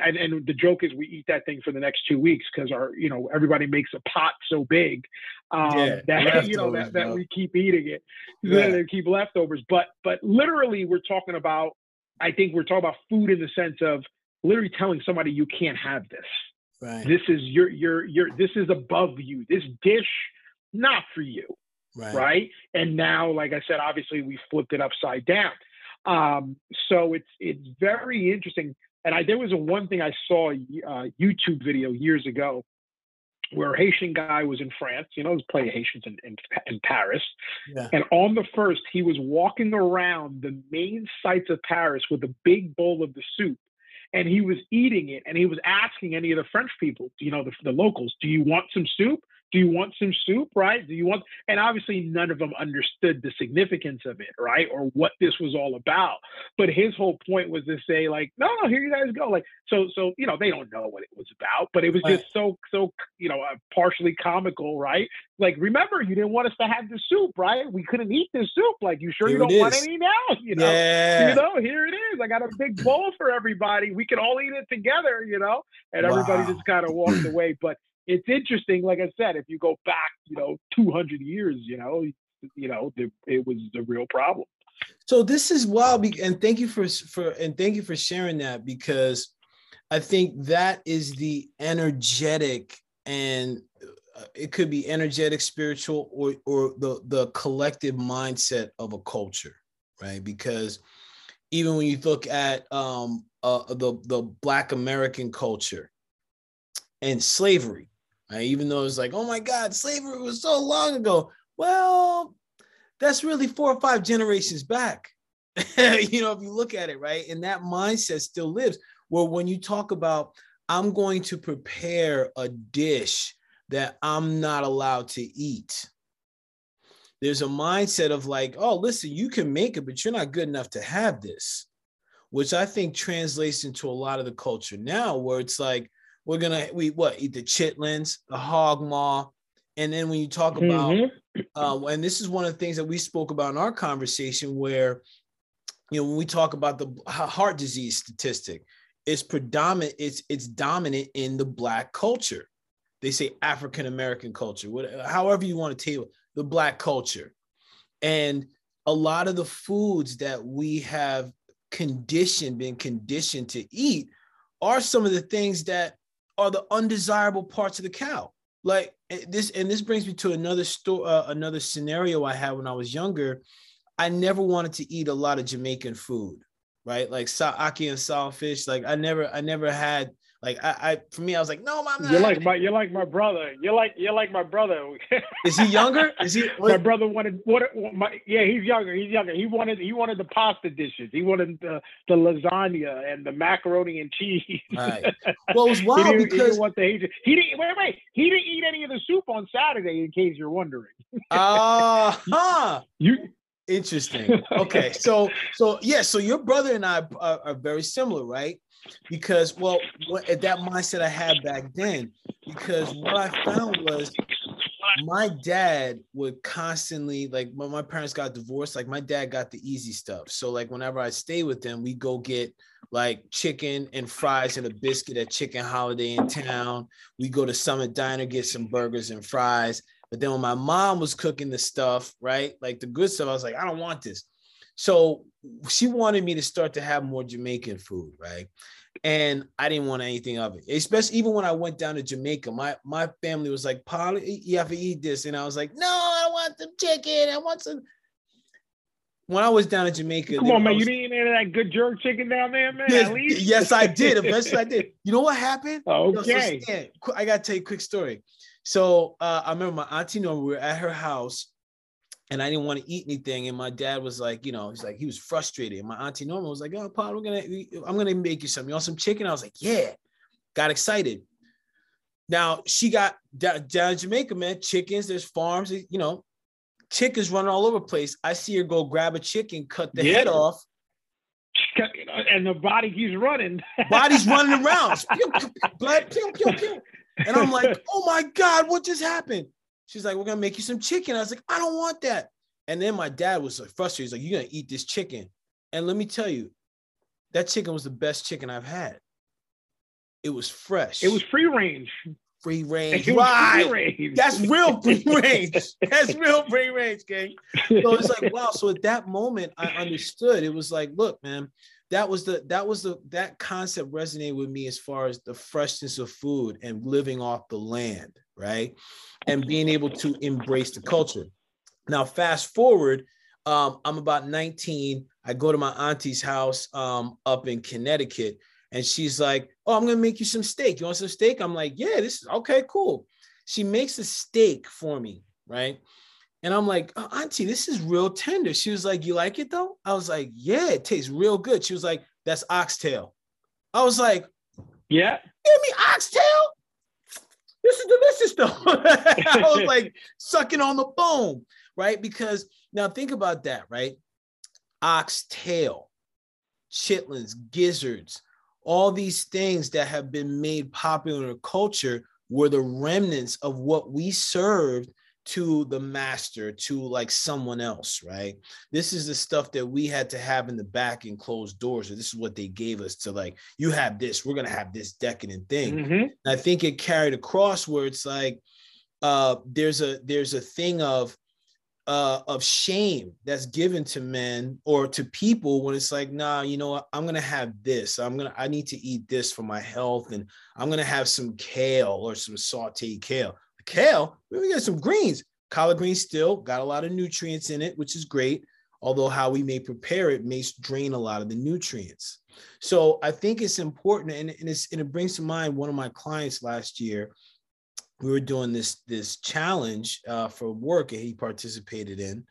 and, and the joke is we eat that thing for the next two weeks because our you know everybody makes a pot so big um, yeah, that you know that, that we keep eating it yeah. they keep leftovers but but literally we're talking about i think we're talking about food in the sense of literally telling somebody you can't have this right this is your your your this is above you this dish not for you right, right? and now like i said obviously we flipped it upside down um, so it's it's very interesting and I there was a one thing I saw a uh, YouTube video years ago where a Haitian guy was in France, you know, was playing Haitians in, in, in Paris. Yeah. And on the first, he was walking around the main sites of Paris with a big bowl of the soup. And he was eating it and he was asking any of the French people, you know, the, the locals, do you want some soup? Do you want some soup right? Do you want and obviously none of them understood the significance of it right or what this was all about. But his whole point was to say like no no here you guys go. Like so so you know they don't know what it was about but it was just so so you know uh, partially comical right? Like remember you didn't want us to have the soup right? We couldn't eat this soup. Like you sure here you don't want any now? You know? Yeah. you know here it is. I got a big bowl for everybody. We can all eat it together you know? And wow. everybody just kind of walked away. But it's interesting. Like I said, if you go back, you know, 200 years, you know, you know, it was the real problem. So this is wild, and thank you for for and thank you for sharing that because I think that is the energetic and uh, it could be energetic, spiritual, or or the the collective mindset of a culture, right? Because even when you look at um, uh, the the Black American culture and slavery, Right? Even though it's like, oh my God, slavery was so long ago. Well, that's really four or five generations back. you know, if you look at it, right? And that mindset still lives. Where when you talk about, I'm going to prepare a dish that I'm not allowed to eat. There's a mindset of like, oh, listen, you can make it, but you're not good enough to have this, which I think translates into a lot of the culture now, where it's like, we're gonna we what eat the chitlins, the hog maw, and then when you talk about, mm-hmm. uh, and this is one of the things that we spoke about in our conversation, where you know when we talk about the heart disease statistic, it's predominant, it's it's dominant in the black culture. They say African American culture, whatever, however you want to table the black culture, and a lot of the foods that we have conditioned, been conditioned to eat, are some of the things that are the undesirable parts of the cow. Like eh, this, and this brings me to another story, uh, another scenario I had when I was younger. I never wanted to eat a lot of Jamaican food, right? Like ackee and saltfish. Like I never, I never had like I, I for me, I was like, no, not. You're like my, you're like my brother. You're like, you're like my brother. Is he younger? Is he? my brother wanted what? My, yeah, he's younger. He's younger. He wanted, he wanted the pasta dishes. He wanted the, the lasagna and the macaroni and cheese. Right. Well, it was wild he because he didn't, he didn't. Wait, wait. He didn't eat any of the soup on Saturday. In case you're wondering. Uh huh. You interesting. Okay, so so yeah, so your brother and I are, are very similar, right? Because well what, at that mindset i had back then because what i found was my dad would constantly like when my parents got divorced like my dad got the easy stuff. So like whenever i stay with them we go get like chicken and fries and a biscuit at chicken holiday in town. We go to summit diner get some burgers and fries. But then when my mom was cooking the stuff right like the good stuff i was like i don't want this so she wanted me to start to have more Jamaican food, right? And I didn't want anything of it. Especially even when I went down to Jamaica, my my family was like, "Paul, you have to eat this," and I was like, "No, I want some chicken. I want some." When I was down in Jamaica, come on, man, was, you didn't eat any of that good jerk chicken down there, man. Yes, yes I did. Eventually, I did. You know what happened? Okay, so, so, I got to tell you a quick story. So uh, I remember my auntie Norma. We were at her house, and I didn't want to eat anything. And my dad was like, you know, he's like, he was frustrated. And my auntie Norma was like, oh, Paul, we're gonna, I'm gonna make you something. You want some chicken? I was like, yeah. Got excited. Now she got down, down in Jamaica, man. Chickens, there's farms, you know, chickens running all over the place. I see her go grab a chicken, cut the yeah. head off. And the body keeps running. Body's running around. Blood, pew, pew, pew. And I'm like, oh my God, what just happened? She's like, we're gonna make you some chicken. I was like, I don't want that. And then my dad was like frustrated. He's like, you're gonna eat this chicken. And let me tell you, that chicken was the best chicken I've had. it was fresh. It was free range. Free range. Right. Free range. That's real free range. That's real free range, gang. So it's like, wow. So at that moment, I understood. It was like, look, man, that was the that was the that concept resonated with me as far as the freshness of food and living off the land, right? And being able to embrace the culture. Now, fast forward, um, I'm about 19. I go to my auntie's house um, up in Connecticut, and she's like, "Oh, I'm gonna make you some steak. You want some steak?" I'm like, "Yeah, this is okay, cool." She makes a steak for me, right? And I'm like, oh, Auntie, this is real tender. She was like, You like it though? I was like, Yeah, it tastes real good. She was like, That's oxtail. I was like, Yeah. Give me oxtail. This is delicious though. I was like sucking on the bone, right? Because now think about that, right? Oxtail, chitlins, gizzards, all these things that have been made popular in culture were the remnants of what we served to the master, to like someone else, right? This is the stuff that we had to have in the back and closed doors. Or this is what they gave us to like, you have this, we're gonna have this decadent thing. Mm-hmm. I think it carried across where it's like uh there's a there's a thing of uh of shame that's given to men or to people when it's like, nah, you know what, I'm gonna have this. I'm gonna I need to eat this for my health, and I'm gonna have some kale or some sauteed kale Kale, we get some greens. Collard greens still got a lot of nutrients in it, which is great. Although how we may prepare it may drain a lot of the nutrients. So I think it's important, and, and, and it brings to mind one of my clients last year. We were doing this this challenge uh, for work that he participated in,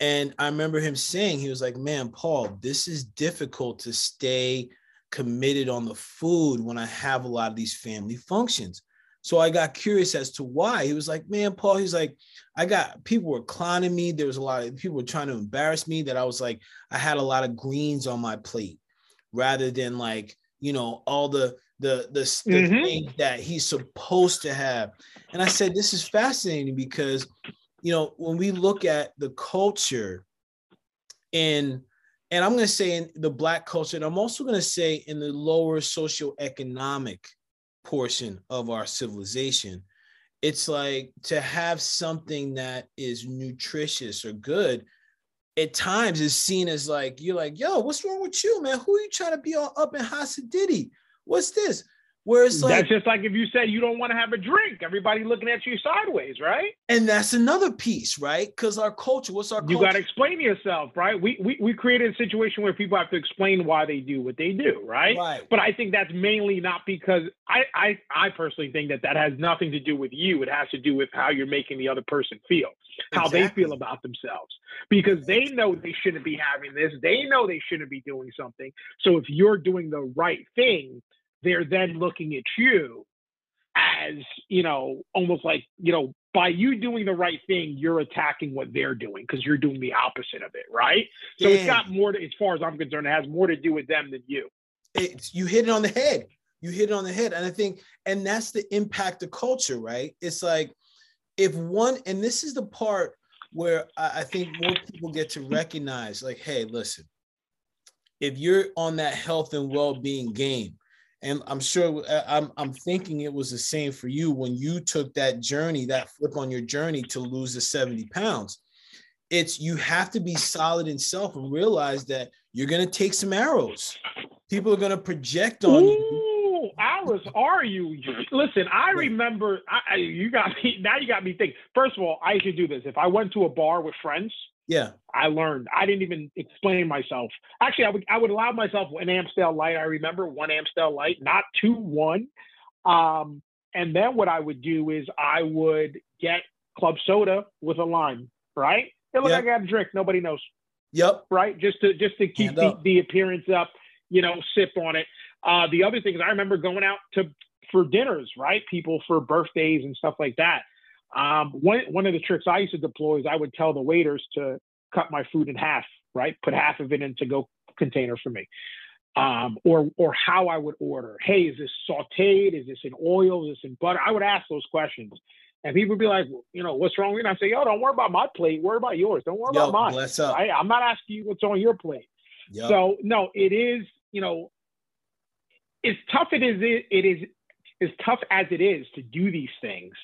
and I remember him saying he was like, "Man, Paul, this is difficult to stay committed on the food when I have a lot of these family functions." So I got curious as to why. He was like, man, Paul, he's like, I got people were clowning me. There was a lot of people were trying to embarrass me that I was like, I had a lot of greens on my plate rather than like, you know, all the the the, the mm-hmm. thing that he's supposed to have. And I said, this is fascinating because, you know, when we look at the culture in and I'm going to say in the black culture, and I'm also going to say in the lower socioeconomic portion of our civilization. It's like to have something that is nutritious or good at times is seen as like you're like yo what's wrong with you man? Who are you trying to be all up in hasidity what's this Whereas like, that's just like if you say you don't want to have a drink, everybody looking at you sideways, right? And that's another piece, right? Because our culture, what's our you got to explain yourself, right? We, we we created a situation where people have to explain why they do what they do, right? Right. But I think that's mainly not because I I I personally think that that has nothing to do with you. It has to do with how you're making the other person feel, how exactly. they feel about themselves, because they know they shouldn't be having this. They know they shouldn't be doing something. So if you're doing the right thing they're then looking at you as you know almost like you know by you doing the right thing you're attacking what they're doing because you're doing the opposite of it right? So it's got more to, as far as i'm concerned it has more to do with them than you. It's you hit it on the head. You hit it on the head and i think and that's the impact of culture right? It's like if one and this is the part where i think more people get to recognize like hey listen if you're on that health and well-being game and I'm sure uh, I'm, I'm thinking it was the same for you when you took that journey, that flip on your journey to lose the 70 pounds. It's you have to be solid in self and realize that you're going to take some arrows. People are going to project on Ooh, you. Arrows are you? Listen, I remember I, you got me now. You got me thinking. First of all, I should do this. If I went to a bar with friends, yeah. I learned. I didn't even explain myself. Actually, I would I would allow myself an Amstel light. I remember one Amstel light, not two, one. Um, and then what I would do is I would get club soda with a lime, right? It look yep. like I got a drink. Nobody knows. Yep. Right. Just to just to keep the, the, appearance up, you know, sip on it. Uh, the other thing is I remember going out to for dinners, right? People for birthdays and stuff like that. Um, one one of the tricks I used to deploy is I would tell the waiters to cut my food in half, right? Put half of it into go container for me. Um, or or how I would order. Hey, is this sautéed? Is this in oil? Is this in butter? I would ask those questions. And people would be like, well, you know, what's wrong with you? And I say, yo, don't worry about my plate. Worry about yours. Don't worry yo, about mine. Bless up. I'm not asking you what's on your plate. Yep. So no, it is, you know, as tough it is, it, it is as tough as it is to do these things.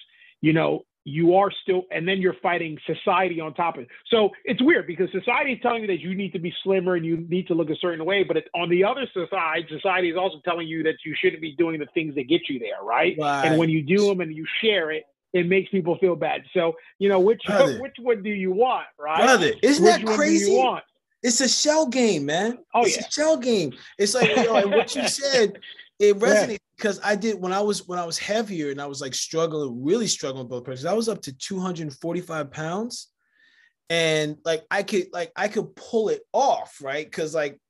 You know, you are still, and then you're fighting society on top of it. So it's weird because society is telling you that you need to be slimmer and you need to look a certain way, but it, on the other side, society is also telling you that you shouldn't be doing the things that get you there, right? right. And when you do them and you share it, it makes people feel bad. So you know which Brother. which one do you want, right? Brother, isn't which that crazy? It's a shell game, man. Oh it's yeah, a shell game. It's like you know, what you said. It resonates. Because I did when I was when I was heavier and I was like struggling, really struggling with blood pressure. I was up to 245 pounds, and like I could like I could pull it off, right? Because like,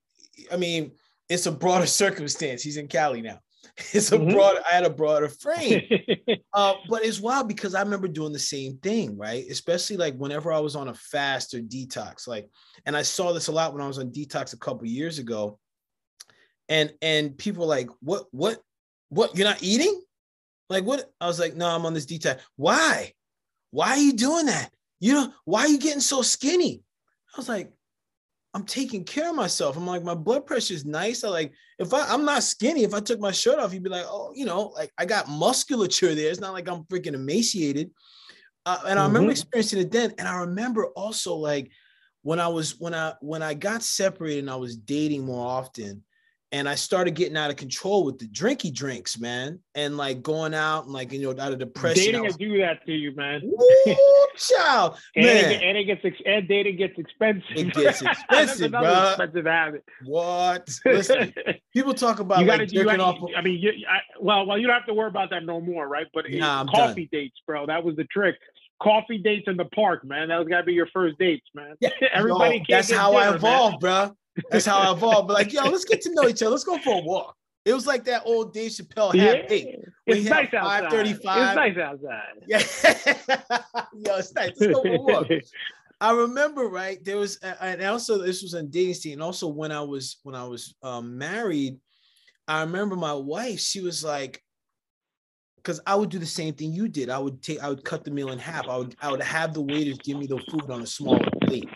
I mean, it's a broader circumstance. He's in Cali now. It's a mm-hmm. broad. I had a broader frame, uh, but it's wild because I remember doing the same thing, right? Especially like whenever I was on a fast or detox, like, and I saw this a lot when I was on detox a couple years ago, and and people like, what, what, what? You're not eating? Like what? I was like, no, I'm on this detox. Why? Why are you doing that? You know, why are you getting so skinny? I was like, I'm taking care of myself. I'm like, my blood pressure is nice. I like, if I, I'm not skinny, if I took my shirt off, you'd be like, oh, you know, like I got musculature there. It's not like I'm freaking emaciated. Uh, and I remember mm-hmm. experiencing it then. And I remember also like when I was, when I, when I got separated and I was dating more often, and I started getting out of control with the drinky drinks, man, and like going out and like you know out of depression. Dating will do that to you, man. Woo, child, and man. It, and it gets and dating gets expensive. It gets expensive, bro. Expensive habit. What? Listen, people talk about you gotta, like jerking off. I mean, you, I, well, well, you don't have to worry about that no more, right? But nah, coffee done. dates, bro. That was the trick coffee dates in the park, man. That was gotta be your first dates, man. Yeah, Everybody. Yo, that's how dinner, I evolved, man. bro. That's how I evolved. But like, yo, let's get to know each other. Let's go for a walk. It was like that old Dave Chappelle half yeah. eight. It's nice outside. 535. It's nice outside. Yeah. yo, it's nice. Let's go for a walk. I remember, right? There was, and also this was on dating scene. And also when I was when I was um, married, I remember my wife. She was like, because I would do the same thing you did. I would take, I would cut the meal in half. I would, I would have the waiters give me the food on a smaller plate.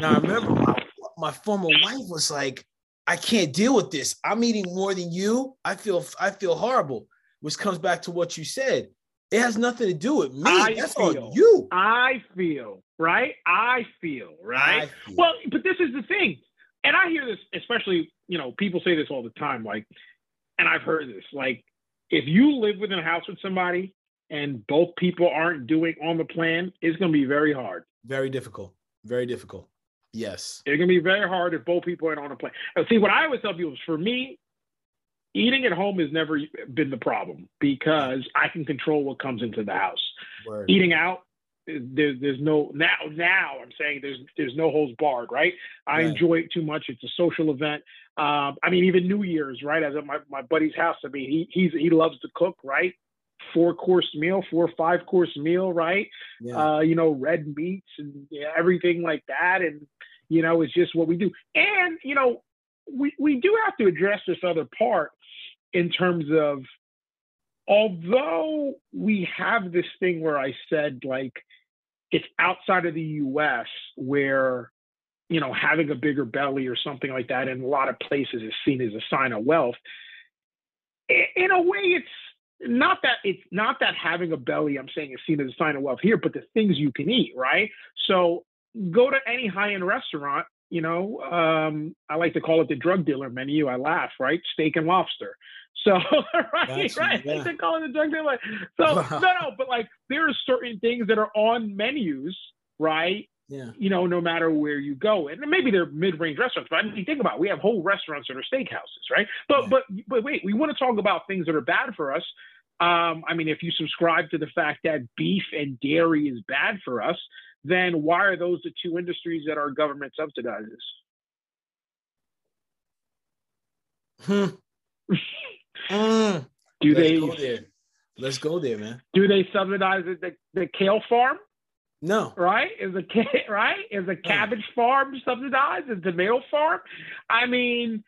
Now I remember my my former wife was like, I can't deal with this. I'm eating more than you. I feel I feel horrible, which comes back to what you said. It has nothing to do with me. I That's feel, all you. I feel, right? I feel, right? I feel. Well, but this is the thing. And I hear this, especially, you know, people say this all the time, like, and I've heard this, like, if you live within a house with somebody and both people aren't doing on the plan, it's going to be very hard. Very difficult. Very difficult. Yes. It's gonna be very hard if both people aren't on a plane. See, what I always tell people is for me, eating at home has never been the problem because I can control what comes into the house. Word. Eating out, there's there's no now now I'm saying there's there's no holds barred, right? I right. enjoy it too much. It's a social event. Um, I mean, even New Year's, right? As at my, my buddy's house, I mean, he he's he loves to cook, right? Four course meal, four or five course meal, right? Yeah. Uh, you know, red meats and everything like that. And, you know, it's just what we do. And, you know, we, we do have to address this other part in terms of although we have this thing where I said like it's outside of the US where you know having a bigger belly or something like that in a lot of places is seen as a sign of wealth in a way it's not that it's not that having a belly i'm saying is seen as a sign of wealth here but the things you can eat right? So go to any high-end restaurant you know um, i like to call it the drug dealer menu i laugh right? Steak and lobster. So right right yeah. they call it the drug dealer. So no no but like there are certain things that are on menus right yeah. You know, no matter where you go, and maybe they're mid-range restaurants, but I mean, think about it. we have whole restaurants that are steakhouses, right? But yeah. but but wait, we want to talk about things that are bad for us. Um, I mean, if you subscribe to the fact that beef and dairy is bad for us, then why are those the two industries that our government subsidizes? Hmm. mm. Do Let's they? Go there. Let's go there, man. Do they subsidize the, the kale farm? No. Right? Is a right? Is a cabbage farm subsidized? Is a tomato farm? I mean,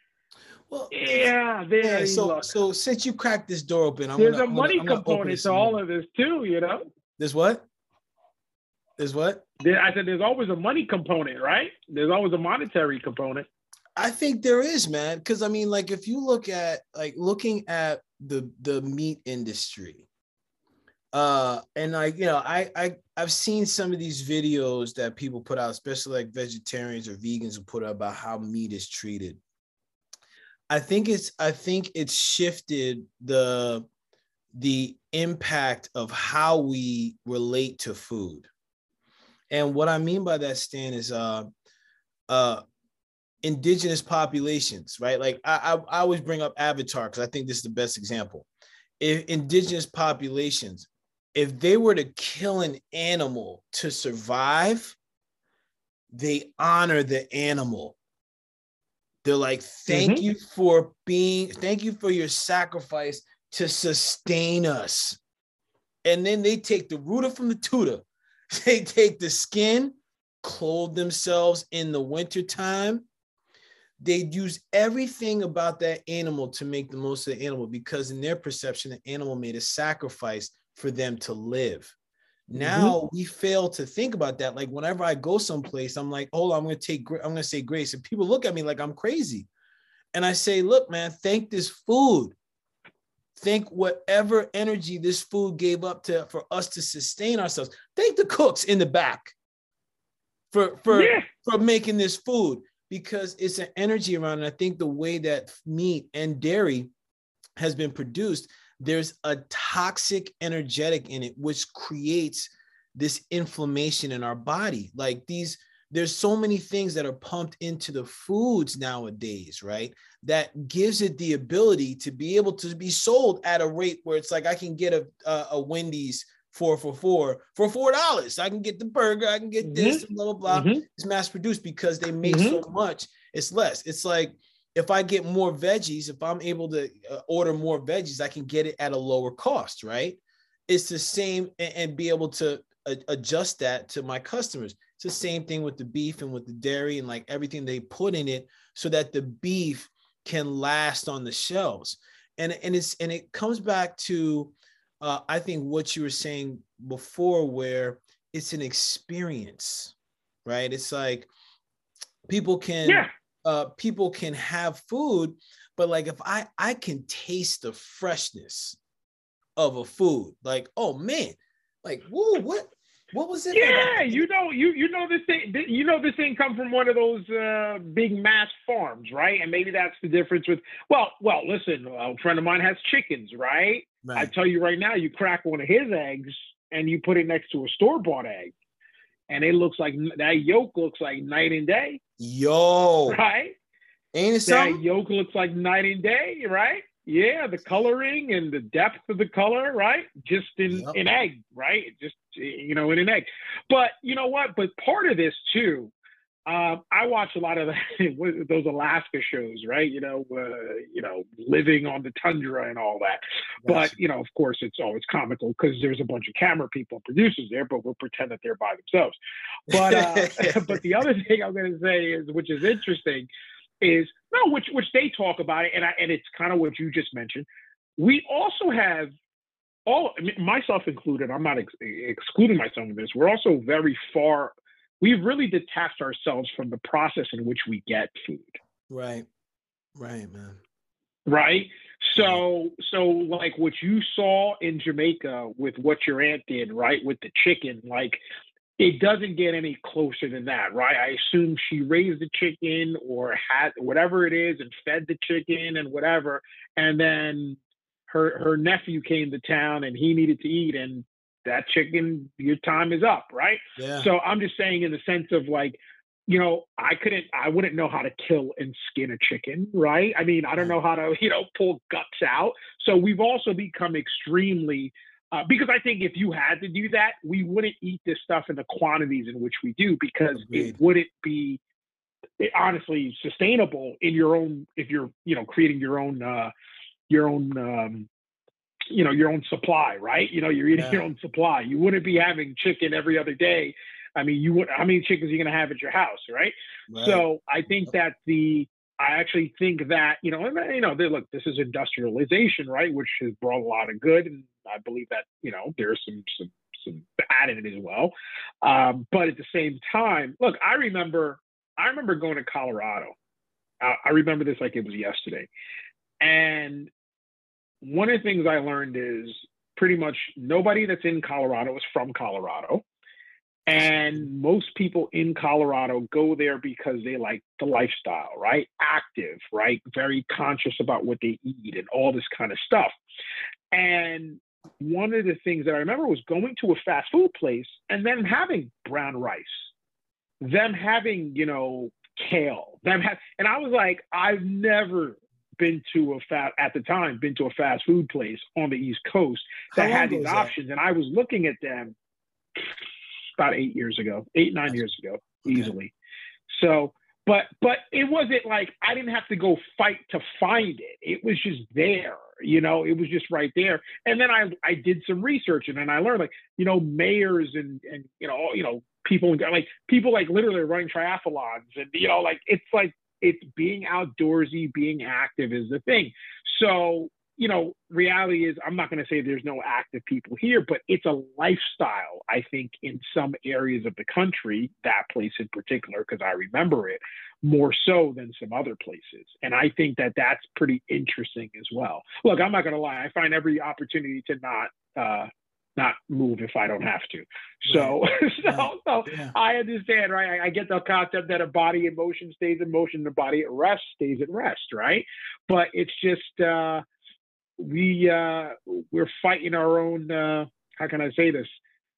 well, yeah, there. Yeah, so, so since you cracked this door open, I'm there's gonna, a money gonna, component to all of this too. You know. There's what? There's what? There, I said there's always a money component, right? There's always a monetary component. I think there is, man. Because I mean, like, if you look at like looking at the the meat industry, uh, and like you know, I I I've seen some of these videos that people put out, especially like vegetarians or vegans who put out about how meat is treated. I think it's I think it's shifted the the impact of how we relate to food. And what I mean by that, Stan, is uh, uh, indigenous populations, right? Like I, I, I always bring up Avatar because I think this is the best example. If indigenous populations, if they were to kill an animal to survive, they honor the animal. They're like, thank mm-hmm. you for being, thank you for your sacrifice to sustain us. And then they take the rooter from the tutor, they take the skin, clothe themselves in the wintertime, they'd use everything about that animal to make the most of the animal because in their perception the animal made a sacrifice for them to live. Mm-hmm. now mm-hmm. we fail to think about that. Like whenever i go someplace i'm like hold on i'm going to take i'm going to say grace. And people look at me like i'm crazy. And i say look man thank this food. Thank whatever energy this food gave up to for us to sustain ourselves. Thank the cooks in the back for for yeah. for making this food. Because it's an energy around and i think the way that meat and dairy has been produced there's a toxic energetic in it which creates this inflammation in our body like these there's so many things that are pumped into the foods nowadays right that gives it the ability to be able to be sold at a rate where it's like i can get a a, a wendy's four for four for four dollars. I can get the burger, I can get mm-hmm. this, blah blah blah. Mm-hmm. It's mass produced because they make mm-hmm. so much. It's less. It's like if I get more veggies, if I'm able to uh, order more veggies, I can get it at a lower cost, right? It's the same and, and be able to uh, adjust that to my customers. It's the same thing with the beef and with the dairy and like everything they put in it so that the beef can last on the shelves. And, and it's and it comes back to uh, I think what you were saying before, where it's an experience, right? It's like people can, yeah. Uh, people can have food, but like if I I can taste the freshness of a food, like oh man, like whoa, what what was it? Yeah, you know, you you know this thing. You know this thing come from one of those uh, big mass farms, right? And maybe that's the difference with. Well, well, listen, a friend of mine has chickens, right? right? I tell you right now, you crack one of his eggs and you put it next to a store bought egg, and it looks like that yolk looks like night and day. Yo, right? Ain't it something? That yolk looks like night and day, right? Yeah, the coloring and the depth of the color, right? Just in yep. an egg, right? Just you know, in an egg. But you know what? But part of this too, um, I watch a lot of the, those Alaska shows, right? You know, uh, you know, living on the tundra and all that. But you know, of course, it's always comical because there's a bunch of camera people, and producers there, but we'll pretend that they're by themselves. But uh, but the other thing I'm going to say is, which is interesting, is no, which which they talk about it, and I, and it's kind of what you just mentioned. We also have all myself included. I'm not ex- excluding myself from this. We're also very far. We've really detached ourselves from the process in which we get food. Right. Right, man. Right. So, so like what you saw in Jamaica with what your aunt did, right, with the chicken, like it doesn't get any closer than that, right? I assume she raised the chicken or had whatever it is and fed the chicken and whatever. And then her her nephew came to town and he needed to eat and that chicken, your time is up, right? Yeah. So I'm just saying in the sense of like, you know, I couldn't, I wouldn't know how to kill and skin a chicken, right? I mean, I don't know how to, you know, pull guts out. So we've also become extremely uh, because I think if you had to do that, we wouldn't eat this stuff in the quantities in which we do because Agreed. it wouldn't be it, eh, honestly sustainable in your own if you're you know creating your own uh, your own um, you know your own supply, right? You know you're eating yeah. your own supply. You wouldn't be having chicken every other day. I mean, you would. How many chickens are you going to have at your house, right? right? So I think that the I actually think that you know, you know, they, look, this is industrialization, right, which has brought a lot of good, and I believe that you know there's some some some bad in it as well. Um, but at the same time, look, I remember I remember going to Colorado. I, I remember this like it was yesterday. And one of the things I learned is pretty much nobody that's in Colorado is from Colorado. And most people in Colorado go there because they like the lifestyle, right? Active, right? Very conscious about what they eat and all this kind of stuff. And one of the things that I remember was going to a fast food place and then having brown rice, them having, you know, kale, them have, and I was like, I've never been to a fast at the time been to a fast food place on the East Coast that had these options, that? and I was looking at them about eight years ago, eight nine years ago, okay. easily. So, but but it wasn't like I didn't have to go fight to find it. It was just there, you know. It was just right there. And then I I did some research and then I learned like you know mayors and and you know you know people like people like literally running triathlons and you know like it's like it's being outdoorsy, being active is the thing. So, you know, reality is I'm not going to say there's no active people here, but it's a lifestyle, I think, in some areas of the country, that place in particular, because I remember it more so than some other places. And I think that that's pretty interesting as well. Look, I'm not going to lie, I find every opportunity to not uh, not move if I don't have to. So, right. so, so yeah. I understand, right? I, I, get the concept that a body in motion stays in motion, the body at rest stays at rest, right? But it's just uh, we uh, we're fighting our own. Uh, how can I say this?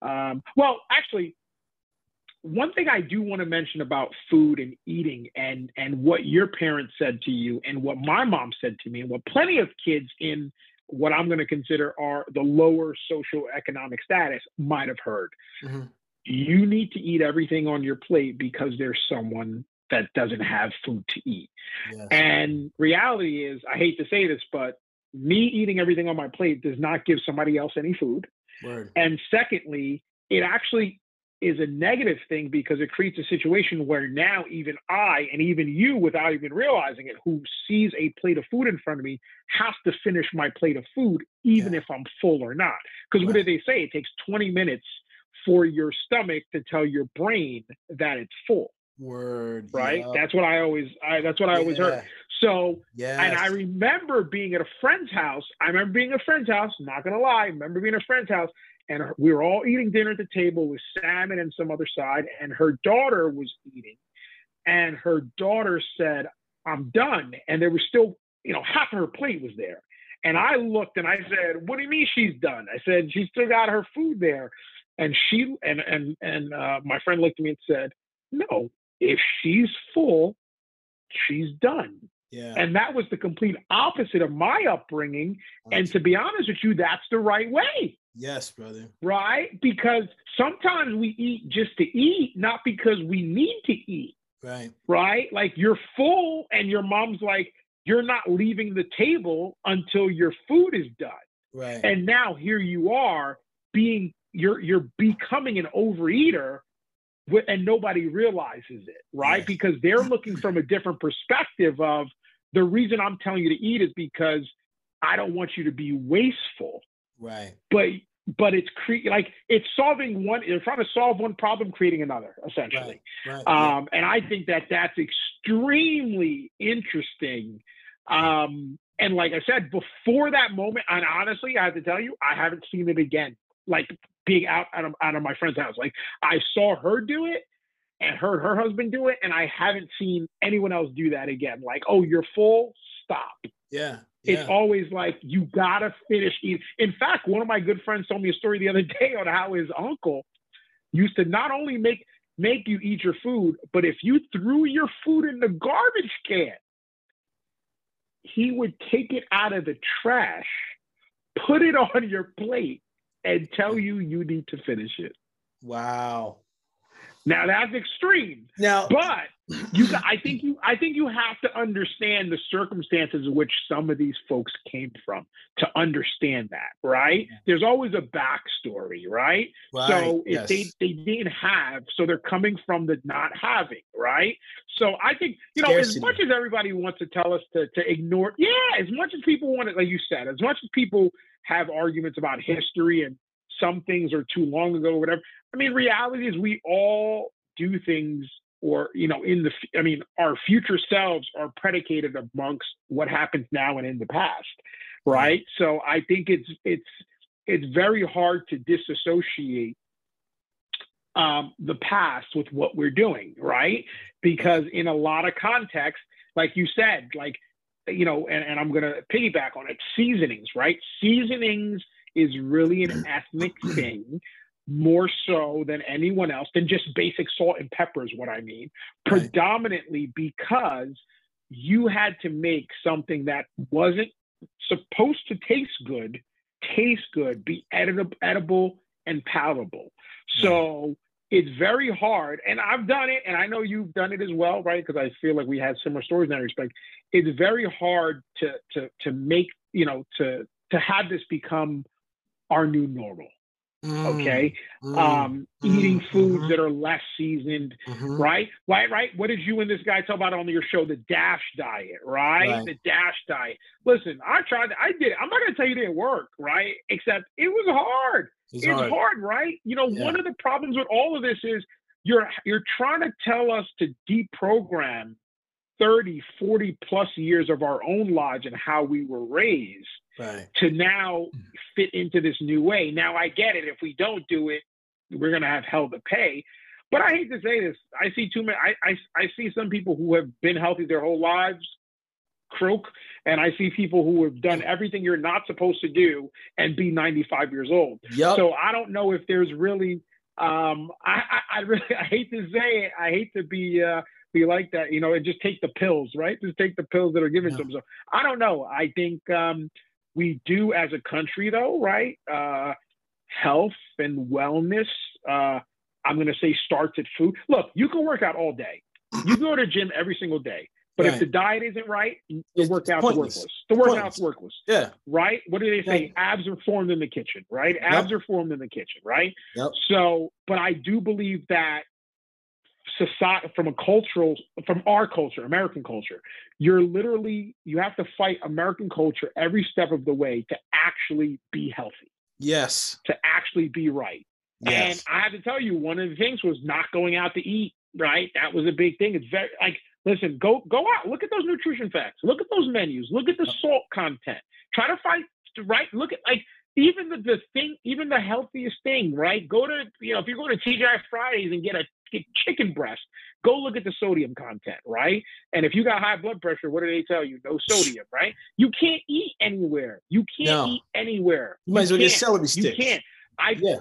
Um, well, actually, one thing I do want to mention about food and eating and and what your parents said to you and what my mom said to me and what plenty of kids in what I'm going to consider are the lower social economic status might have heard. Mm-hmm. You need to eat everything on your plate because there's someone that doesn't have food to eat. Yes. And reality is, I hate to say this, but me eating everything on my plate does not give somebody else any food. Word. And secondly, it actually is a negative thing because it creates a situation where now even I and even you, without even realizing it, who sees a plate of food in front of me, has to finish my plate of food, even yeah. if I'm full or not. Because right. what do they say? It takes 20 minutes for your stomach to tell your brain that it's full. Word. Right. Yeah. That's what I always. I, that's what I always heard. So, Yeah. and I remember being at a friend's house. I remember being at a friend's house. Not gonna lie. I remember being at a friend's house, and we were all eating dinner at the table with salmon and some other side, and her daughter was eating, and her daughter said, "I'm done," and there was still, you know, half of her plate was there, and I looked and I said, "What do you mean she's done?" I said, "She's still got her food there," and she and and and uh, my friend looked at me and said, "No, if she's full, she's done." Yeah. And that was the complete opposite of my upbringing. That's and to be honest with you, that's the right way. Yes, brother. Right? Because sometimes we eat just to eat, not because we need to eat. Right. Right? Like you're full and your mom's like, you're not leaving the table until your food is done. Right. And now here you are being you're you're becoming an overeater and nobody realizes it, right? Yes. Because they're looking from a different perspective of the reason I'm telling you to eat is because I don't want you to be wasteful. Right. But but it's cre- like it's solving one they're trying to solve one problem creating another essentially. Right, right, um, yeah. and i think that that's extremely interesting. Um, and like i said before that moment and honestly i have to tell you i haven't seen it again. Like being out out of, out of my friend's house. Like i saw her do it and heard her husband do it and i haven't seen anyone else do that again. Like oh you're full? Stop. Yeah it's always like you gotta finish eating. In fact, one of my good friends told me a story the other day on how his uncle used to not only make make you eat your food, but if you threw your food in the garbage can, he would take it out of the trash, put it on your plate, and tell you you need to finish it. Wow. Now that's extreme. Now, but you, I think you, I think you have to understand the circumstances in which some of these folks came from to understand that, right? There's always a backstory, right? right. So if yes. they they didn't have, so they're coming from the not having, right? So I think you know, Scarcity. as much as everybody wants to tell us to to ignore, yeah, as much as people want it, like you said, as much as people have arguments about history and some things are too long ago, or whatever. I mean, reality is we all do things or you know in the i mean our future selves are predicated amongst what happens now and in the past right. so i think it's it's it's very hard to disassociate um, the past with what we're doing right? Because in a lot of context like you said like you know and, and i'm going to piggyback on it seasonings right? Seasonings is really an ethnic thing more so than anyone else than just basic salt and pepper is what I mean. Right. Predominantly because you had to make something that wasn't supposed to taste good, taste good, be edible, edible and palatable. Hmm. So it's very hard, and I've done it, and I know you've done it as well, right? Because I feel like we had similar stories in that respect. It's very hard to to to make you know to to have this become our new normal okay? Mm, um mm, eating foods mm-hmm. that are less seasoned mm-hmm. right? Right right? What did you and this guy talk about on your show? The dash diet right, right. the dash diet. Listen i tried i did i'm not going to tell you it didn't work right? Except it was hard. It's, it's hard. hard. right? You know yeah. one of the problems with all of this is you're you're trying to tell us to deprogram 30 40 plus years of our own lives and how we were raised right. to now fit into this new way. Now I get it. If we don't do it, we're gonna have hell to pay. But I hate to say this. I see too many. I, I, I see some people who have been healthy their whole lives croak, and I see people who have done everything you're not supposed to do and be 95 years old. Yep. So I don't know if there's really. Um, I, I, I really I hate to say it. I hate to be uh, be like that, you know, and just take the pills, right? Just take the pills that are given yeah. to them. So I don't know. I think um, we do as a country, though, right? Uh, health and wellness. Uh, I'm going to say starts at food. Look, you can work out all day. You go to the gym every single day. But right. if the diet isn't right, the workout's worthless. The workout's worthless. Yeah. Right? What do they say? Yeah. Abs are formed in the kitchen, right? Abs yep. are formed in the kitchen, right? Yep. So, but I do believe that society from a cultural from our culture american culture you're literally you have to fight american culture every step of the way to actually be healthy. Yes. To actually be right. Yes. and i have to tell you one of the things was not going out to eat right? That was a big thing. It's very like listen go go out. Look at those nutrition facts. Look at those menus. Look at the salt content. Try to fight right? Look at like even the, the thing, even the healthiest thing, right? Go to, you know, if you go to TGI Fridays and get a get chicken breast, go look at the sodium content, right? And if you got high blood pressure, what do they tell you? No sodium, right? You can't eat anywhere. You can't no. eat anywhere. You might as well get celery sticks. You can't. I yeah.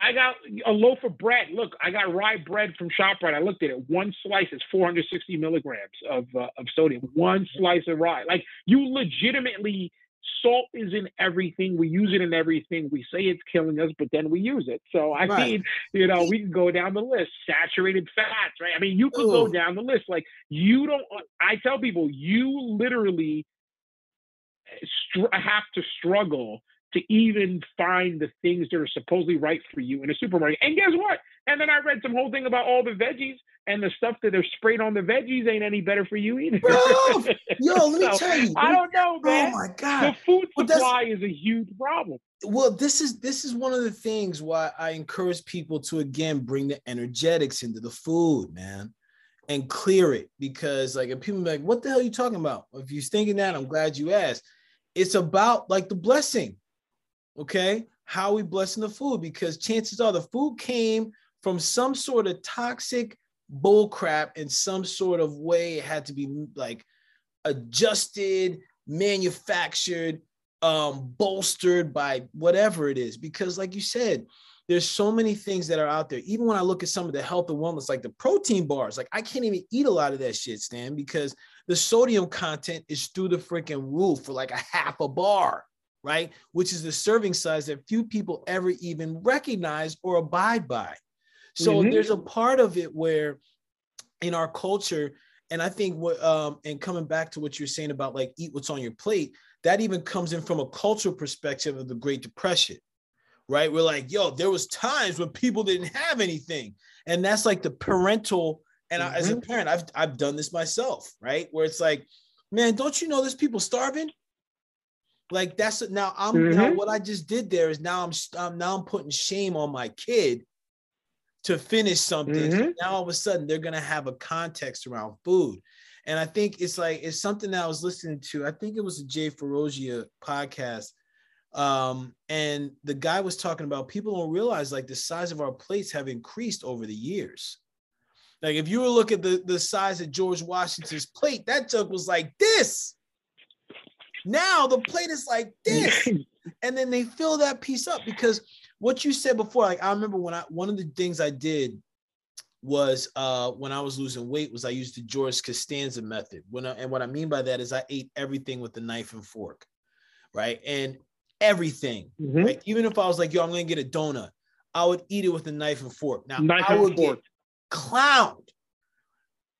I got a loaf of bread. Look, I got rye bread from ShopRite. I looked at it. One slice is 460 milligrams of uh, of sodium. One slice of rye. Like you legitimately salt is in everything. We use it in everything. We say it's killing us, but then we use it. So I right. mean, you know, we can go down the list. Saturated fats, right? I mean, you could Ooh. go down the list. Like you don't. I tell people, you literally str- have to struggle to even find the things that are supposedly right for you in a supermarket. And guess what? And then I read some whole thing about all the veggies and the stuff that they're sprayed on the veggies ain't any better for you either. Bro, yo, let me so, tell you. I don't know, oh man. Oh my god. The food supply is a huge problem. Well, this is this is one of the things why I encourage people to again bring the energetics into the food, man. And clear it because, like, if people like, "What the hell are you talking about?" If you're thinking that, I'm glad you asked. It's about like the blessing okay? How we blessing the food because chances are the food came from some sort of toxic bull crap in some sort of way. It had to be like adjusted, manufactured, um, bolstered by whatever it is. Because, like you said, there's so many things that are out there. Even when I look at some of the health and wellness, like the protein bars, like I can't even eat a lot of that shit, Stan, because the sodium content is through the freaking roof for like a half a bar right? Which is the serving size that few people ever even recognize or abide by. So mm-hmm. there's a part of it where in our culture, and I think what um, and coming back to what you're saying about like eat what's on your plate, that even comes in from a cultural perspective of the Great Depression, right? We're like, yo, there was times when people didn't have anything, and that's like the parental. And mm-hmm. I, as a mm-hmm. parent, I've I've done this myself, right? Where it's like, man, don't you know there's people starving? Like that's now I'm mm-hmm. now what I just did there is now I'm, I'm now I'm putting shame on my kid to finish something. Mm-hmm. So now all of a sudden they're gonna have a context around food. And I think it's like it's something that I was listening to. I think it was a Jay Ferruggia podcast. Um, and the guy was talking about people don't realize like the size of our plates have increased over the years. Like if you were look at the, the size of George Washington's plate, that jug was like this. Now the plate is like this. and then they fill that piece up because what you said before, like I remember when I one of the things I did was uh when I was losing weight was I used the George Costanza method. When I, and what I mean by that is I ate everything with a knife and fork, right? And everything, mm-hmm. right? Even if I was like, yo, I'm gonna get a donut, I would eat it with a knife and fork. Now knife I would get clowned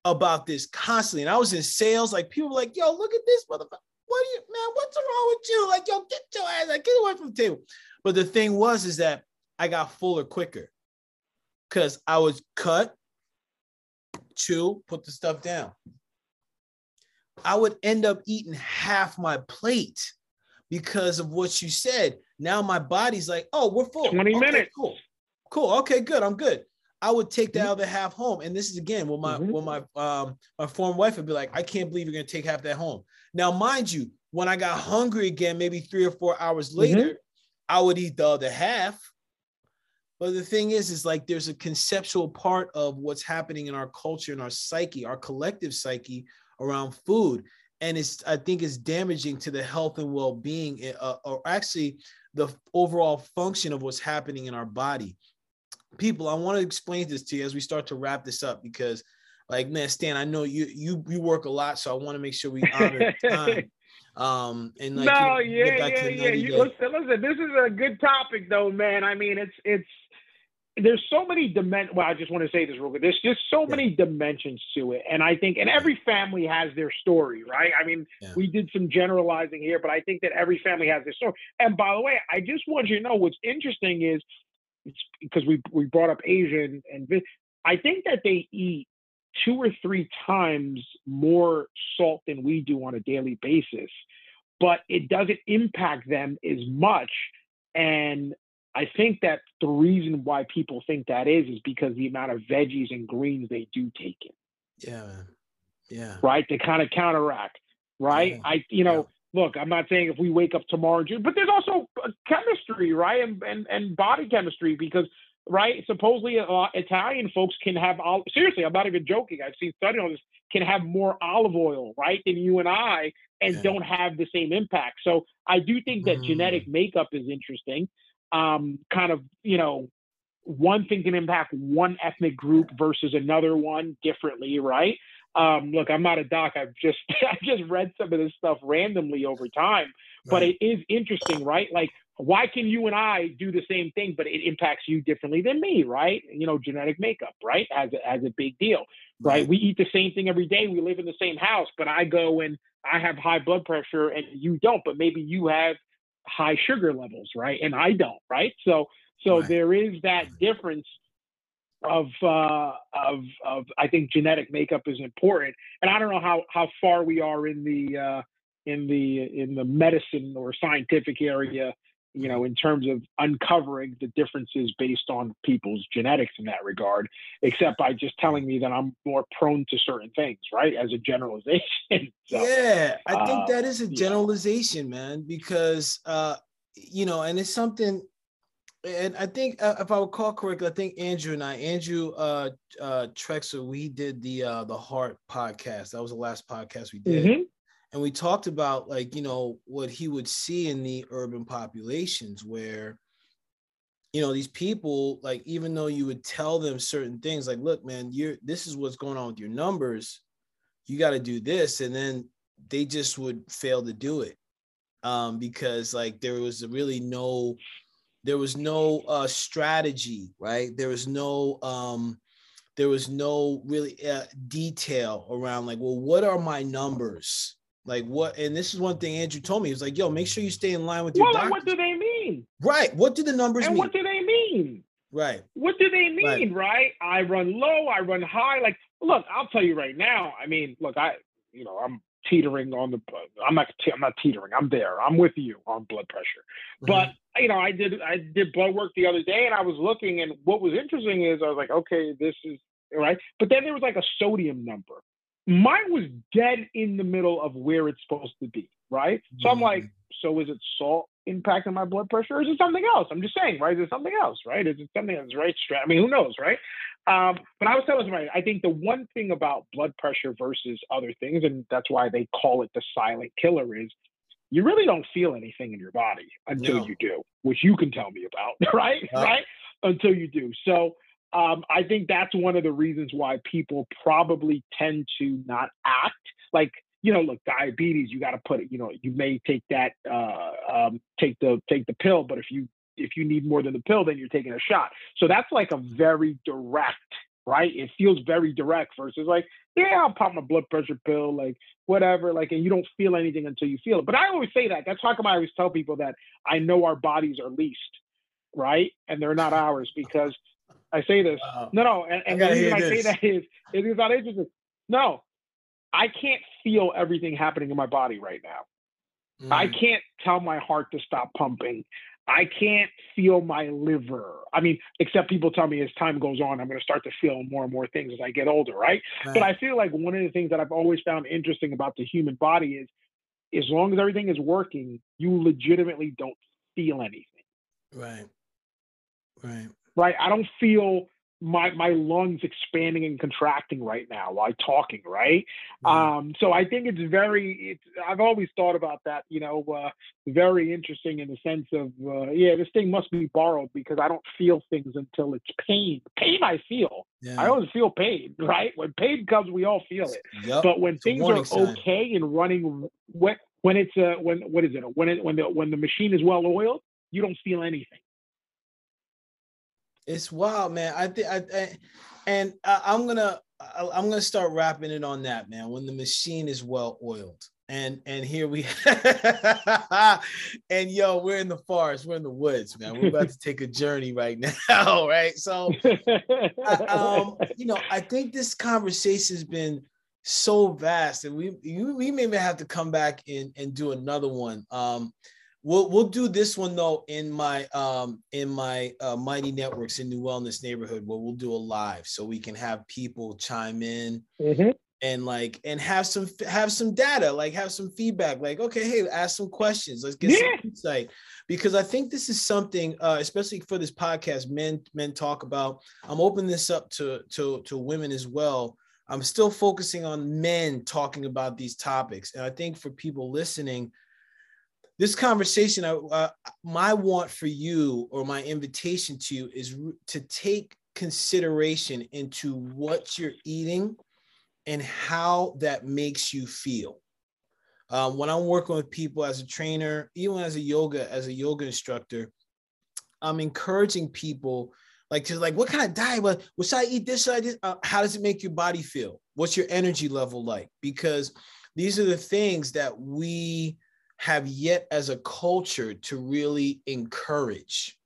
about this constantly, and I was in sales. Like people were like, yo, look at this motherfucker. What are you, man? What's wrong with you? Like, yo, get your ass, like, get away from the table. But the thing was, is that I got fuller quicker because I was cut, chew, put the stuff down. I would end up eating half my plate because of what you said. Now my body's like, oh, we're full. 20 okay, minutes. Cool. Cool. Okay, good. I'm good. I would take that mm-hmm. other half home. And this is again when my mm-hmm. when my um my former wife would be like, I can't believe you're gonna take half that home. Now, mind you, when I got hungry again, maybe three or four hours mm-hmm. later, mm-hmm. I would eat the other half. But the thing is, is like there's a conceptual part of what's happening in our culture and our psyche, our collective psyche around food. And it's, I think, it's damaging to the health and well being, eh, uh, or actually the overall function of what's happening in our body. People, I want to explain this to you as we start to wrap this up because, like, man, Stan, I know you you you work a lot, so I want to make sure we honor time. Um, and like, no, you know, yeah, yeah, yeah. You, listen, listen, this is a good topic, though, man. I mean, it's it's there's so many dimensions. Well, I just want to say this real quick. There's just so yeah. many dimensions to it, and I think, and every family has their story, right? I mean, yeah. we did some generalizing here, but I think that every family has their story. And by the way, I just want you to know what's interesting is because we we brought up Asian and, and I think that they eat two or three times more salt than we do on a daily basis, but it doesn't impact them as much. And I think that the reason why people think that is is because the amount of veggies and greens they do take in. Yeah, yeah. Right, to kind of counteract. Right, yeah. I you know. Yeah. Look, I'm not saying if we wake up tomorrow, but there's also chemistry, right, and, and and body chemistry because right? Supposedly, uh, Italian folks can have seriously. I'm not even joking. I've seen studies on this. Can have more olive oil, right, than you and I, and yeah. don't have the same impact. So I do think that mm. genetic makeup is interesting um, kind of, you know, one thing can impact one ethnic group versus another one differently, right? Um, look, I'm not a doc. I've just I just read some of this stuff randomly over time, right. but it is interesting, right? Like, why can you and I do the same thing, but it impacts you differently than me, right? You know, genetic makeup, right? As a, as a big deal, right? right? We eat the same thing every day. We live in the same house, but I go and I have high blood pressure and you don't, but maybe you have high sugar levels, right? And I don't, right? So so right. there is that difference of uh, of of I think genetic makeup is important, and I don't know how how far we are in the uh, in the in the medicine or scientific area you know, in terms of uncovering the differences based on people's genetics in that regard, except by just telling me that I'm more prone to certain things, right? As a generalization. so, yeah, I think uh, that is a generalization, yeah. man, because, uh, you know, and it's something, and I think uh, if I recall correctly, I think Andrew and I, Andrew uh, uh, Trexler, we did the uh, the Heart podcast. That was the last podcast we did. Mm-hmm and we talked about like you know what he would see in the urban populations where you know these people like even though you would tell them certain things like look man you're this is what's going on with your numbers you got to do this and then they just would fail to do it um because like there was really no there was no uh strategy right there was no um there was no really uh, detail around like well what are my numbers like what? And this is one thing Andrew told me. He was like, "Yo, make sure you stay in line with your." Well, what do they mean? Right. What do the numbers and mean? What do they mean? Right. What do they mean? Right. right. I run low. I run high. Like, look, I'll tell you right now. I mean, look, I, you know, I'm teetering on the. I'm not. I'm not teetering. I'm there. I'm with you on blood pressure. Mm-hmm. You know, I did. I did blood work the other day, and I was looking, and what was interesting is I was like, okay, this is right. But then there was like a sodium number. Mine was dead in the middle of where it's supposed to be. Right. So I'm like, mm-hmm. so is it salt impacting my blood pressure, or is it something else? I'm just saying, right? Is it something else, right? Is it something that's right? I mean, who knows, right? Um, but I was telling somebody, I think the one thing about blood pressure versus other things, and that's why they call it the silent killer, is you really don't feel anything in your body until no. you do, which you can tell me about, right? Right? Until you do. So um, I think that's one of the reasons why people probably tend to not act like you know, look, diabetes, you got to put it, you know, you may take that, uh, um, take the, take the pill, but if you, if you need more than the pill, then you're taking a shot. So that's like a very direct, right? It feels very direct versus like, yeah, I'll pop my blood pressure pill, like whatever, like, and you don't feel anything until you feel it. But I always say that. That's how come I always tell people that I know our bodies are leased, right? And they're not ours because I say this. Wow. No, no, and, and the reason I say that is, it is not interesting. No, I can't feel everything happening in my body right now. Mm. I can't tell my heart to stop pumping. I can't feel my liver. I mean, except people tell me as time goes on, I'm going to start to feel more and more things as I get older, right? right? But I feel like one of the things that I've always found interesting about the human body is as long as everything is working, you legitimately don't feel anything. Right. Right. Right. I don't feel my my lungs expanding and contracting right now while talking right mm-hmm. um so i think it's very it's i've always thought about that you know uh very interesting in the sense of uh, yeah this thing must be borrowed because i don't feel things until it's pain pain i feel yeah. i always feel pain right when pain comes we all feel it yep. but when it's things are sign. okay and running when when it's uh when what is it when it when the when the machine is well oiled you don't feel anything it's wild, man. I think I, I, and I, I'm gonna I, I'm gonna start wrapping it on that, man. When the machine is well oiled, and and here we and yo we're in the forest we're in the woods man we're about to take a journey right now right so I, um you know i think this conversation has been so vast and we we may have to come back and and do another one um We'll we'll do this one though in my um in my uh, Mighty Networks in NeWellness neighborhood where we'll do a live so we can have people chime in mm-hmm. and like and have some have some data like have some feedback like okay hey ask some questions. Let's get yeah. some insight. Because I think this is something uh, especially for this podcast men men talk about. I'm opening this up to to to women as well. I'm still focusing on men talking about these topics. And I think for people listening this conversation, uh, my want for you or my invitation to you is to take consideration into what you're eating and how that makes you feel. Um, when I'm working with people as a trainer, even as a yoga, as a yoga instructor, I'm encouraging people like to like, what kind of diet? What, what should I eat? This should I do? Uh, how does it make your body feel? What's your energy level like? Because these are the things that we have yet as a culture to really encourage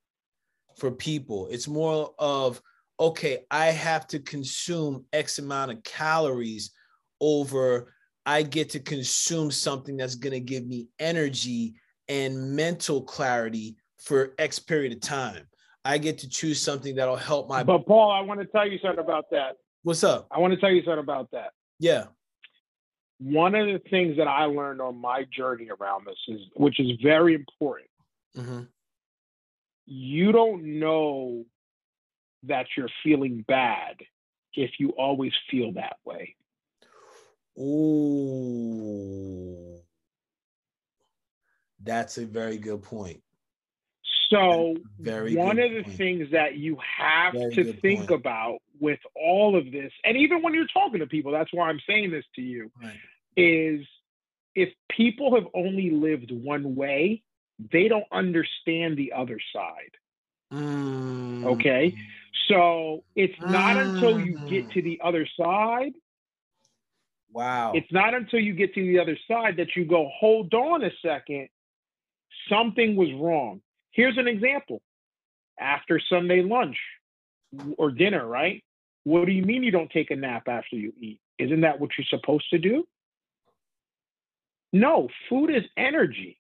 for people. It's more of, okay, I have to consume X amount of calories over I get to consume something that's going to give me energy and mental clarity for X period of time. I get to choose something that'll help my. But Paul, I want to tell you something about that. What's up? I want to tell you something about that. Yeah one of the things that I learned on my journey around this is, which is very important. Mm-hmm. You don't know that you're feeling bad if you always feel that way. Ooh, that's a very good point. So, very one of the point. things that you have very to think point. about with all of this, and even when you're talking to people, that's why I'm saying this to you, right is if people have only lived one way, they don't understand the other side. Mm. Okay. So it's not mm. until you get to the other side. Wow. It's not until you get to the other side that you go, hold on a second. Something was wrong. Here's an example. After Sunday lunch or dinner, right? What do you mean you don't take a nap after you eat? Isn't that what you're supposed to do? No, food is energy.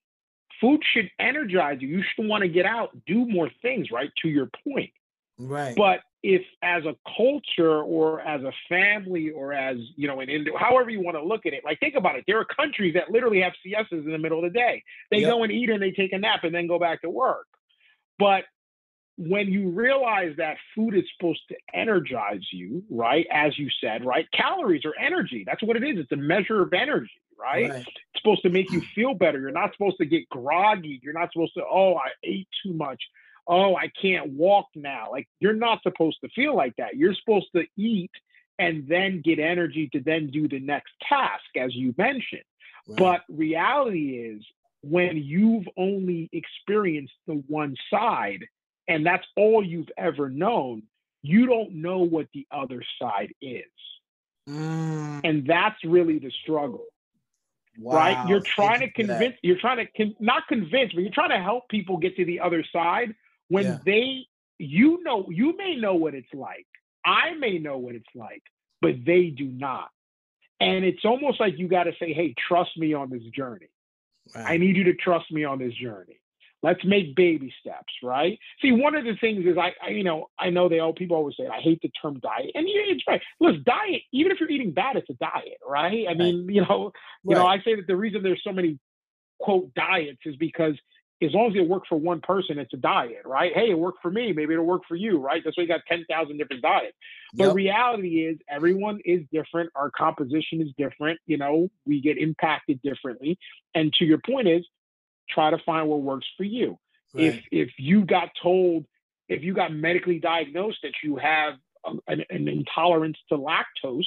Food should energize you. You should want to get out, do more things, right? To your point. Right. But if as a culture or as a family or as, you know, an Indo, however you want to look at it, like think about it. There are countries that literally have siestas in the middle of the day. They yep. go and eat and they take a nap and then go back to work. But when you realize that food is supposed to energize you, right? As you said, right? Calories are energy. That's what it is. It's a measure of energy, right? right? It's supposed to make you feel better. You're not supposed to get groggy. You're not supposed to, oh, I ate too much. Oh, I can't walk now. Like you're not supposed to feel like that. You're supposed to eat and then get energy to then do the next task, as you mentioned. Right. But reality is when you've only experienced the one side, and that's all you've ever known, you don't know what the other side is. Mm. And that's really the struggle. Wow. Right? You're trying to convince, you're trying to con- not convince, but you're trying to help people get to the other side when yeah. they, you know, you may know what it's like. I may know what it's like, but they do not. And it's almost like you got to say, hey, trust me on this journey. Wow. I need you to trust me on this journey. Let's make baby steps, right? See, one of the things is I, I you know, I know they all people always say I hate the term diet, and yeah, it's right. Listen, diet, even if you're eating bad, it's a diet, right? I mean, right. you know, you right. know, I say that the reason there's so many quote diets is because as long as it works for one person, it's a diet, right? Hey, it worked for me. Maybe it'll work for you, right? That's why you got 10,000 different diets. But yep. reality is everyone is different. Our composition is different. You know, we get impacted differently. And to your point is try to find what works for you. Right. If if you got told, if you got medically diagnosed that you have an, an intolerance to lactose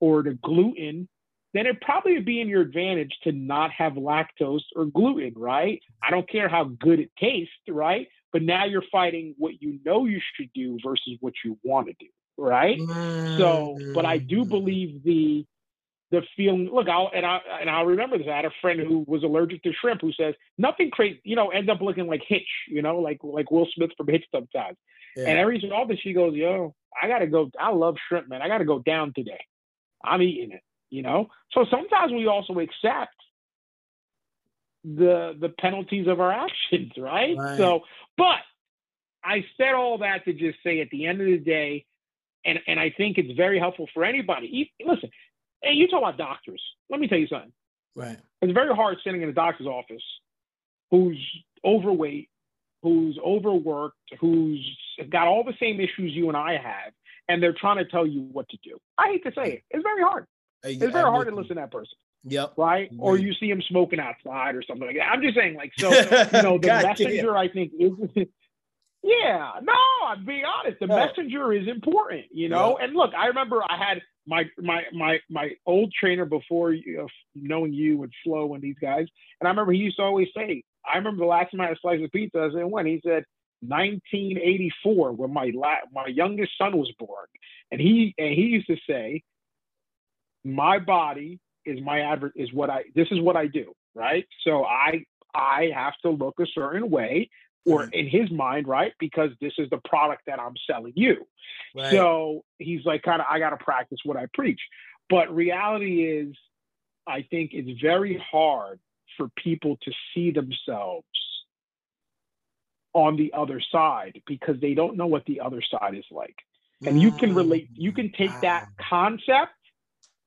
or to gluten, then it probably would be in your advantage to not have lactose or gluten, right? I don't care how good it tastes, right? But now you're fighting what you know you should do versus what you want to do, right? Mm. So, but I do mm. believe the the feeling. Look, I'll and I and I'll remember this. I had a friend who was allergic to shrimp who says nothing crazy, you know, ends up looking like Hitch, you know, like like Will Smith from Hitch sometimes. Yeah. And every so often she goes, "Yo, I gotta go. I love shrimp, man. I gotta go down today. I'm eating it." You know. So sometimes we also accept the the penalties of our actions, right? right? So, but I said all that to just say at the end of the day, and and I think it's very helpful for anybody. Listen, Hey, you talk about doctors. Let me tell you something. Right. It's very hard sitting in a doctor's office who's overweight, who's overworked, who's got all the same issues you and I have, and they're trying to tell you what to do. I hate to say it. It's very hard. It's very hard to listen to that person. Yep. Right? Or you see him smoking outside or something like that. I'm just saying, like, so, you know, the messenger, damn. I think, is. yeah, no, I'm being honest. The messenger is important, you know? And look, I remember I had my my my my old trainer before you know, knowing you and Flo and these guys, and I remember he used to always say, I remember the last time I had a slice of pizza, I said when? He said 1984 when my la- my youngest son was born, and he and he used to say, my body is my advert is what I this is what I do right, so I I have to look a certain way or mm-hmm. in his mind, right? Because this is the product that I'm selling you. Right. So he's like, kind of, I got to practice what I preach. But reality is, I think it's very hard for people to see themselves on the other side because they don't know what the other side is like. And you can relate, you can take that mm. concept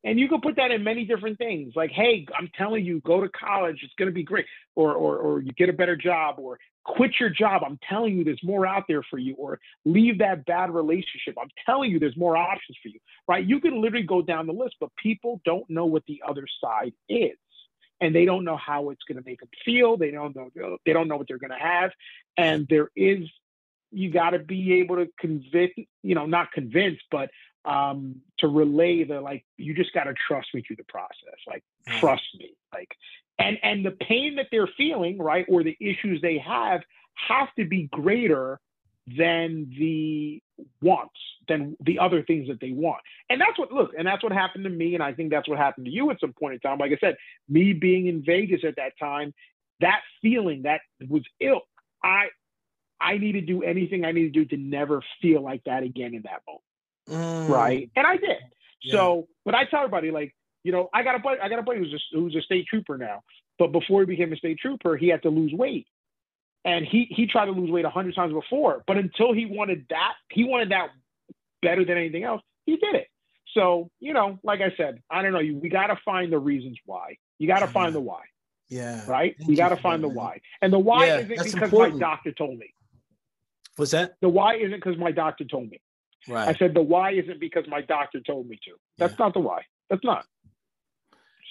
and you can put that in many different things. Like, hey, I'm telling you, go to college. It's going to be great. Or, or, or you get a better job or quit your job. I'm telling you, there's more out there for you. Or leave that bad relationship. I'm telling you, there's more options for you, right? You can literally go down the list, but people don't know what the other side is. And they don't know how it's going to make them feel. They don't know. They don't know what they're going to have. And there is, you got to be able to convince, you know, not convince, but um, to relay the like you just got to trust me through the process like trust me like and and the pain that they're feeling right or the issues they have have to be greater than the wants than the other things that they want. And that's what look and that's what happened to me and i think that's what happened to you at some point in time. Like i said me being in vegas at that time that feeling that was ill i i need to do anything i need to do to never feel like that again in that moment mm. right? And I did. Yeah. So, but I tell everybody like You know, I got a buddy, I got a buddy who's a, who's a state trooper now, but before he became a state trooper, he had to lose weight, and he he tried to lose weight a hundred times before, but until he wanted that, he wanted that better than anything else. He did it. So you know, like I said, I don't know. You we got to find the reasons why. You got to find the why. Yeah. Right. Thank you got to find the why, and the why yeah, isn't because important. my doctor told me. What's that? The why isn't because my doctor told me. Right. I said the why isn't because my doctor told me to. That's yeah. not the why. That's not.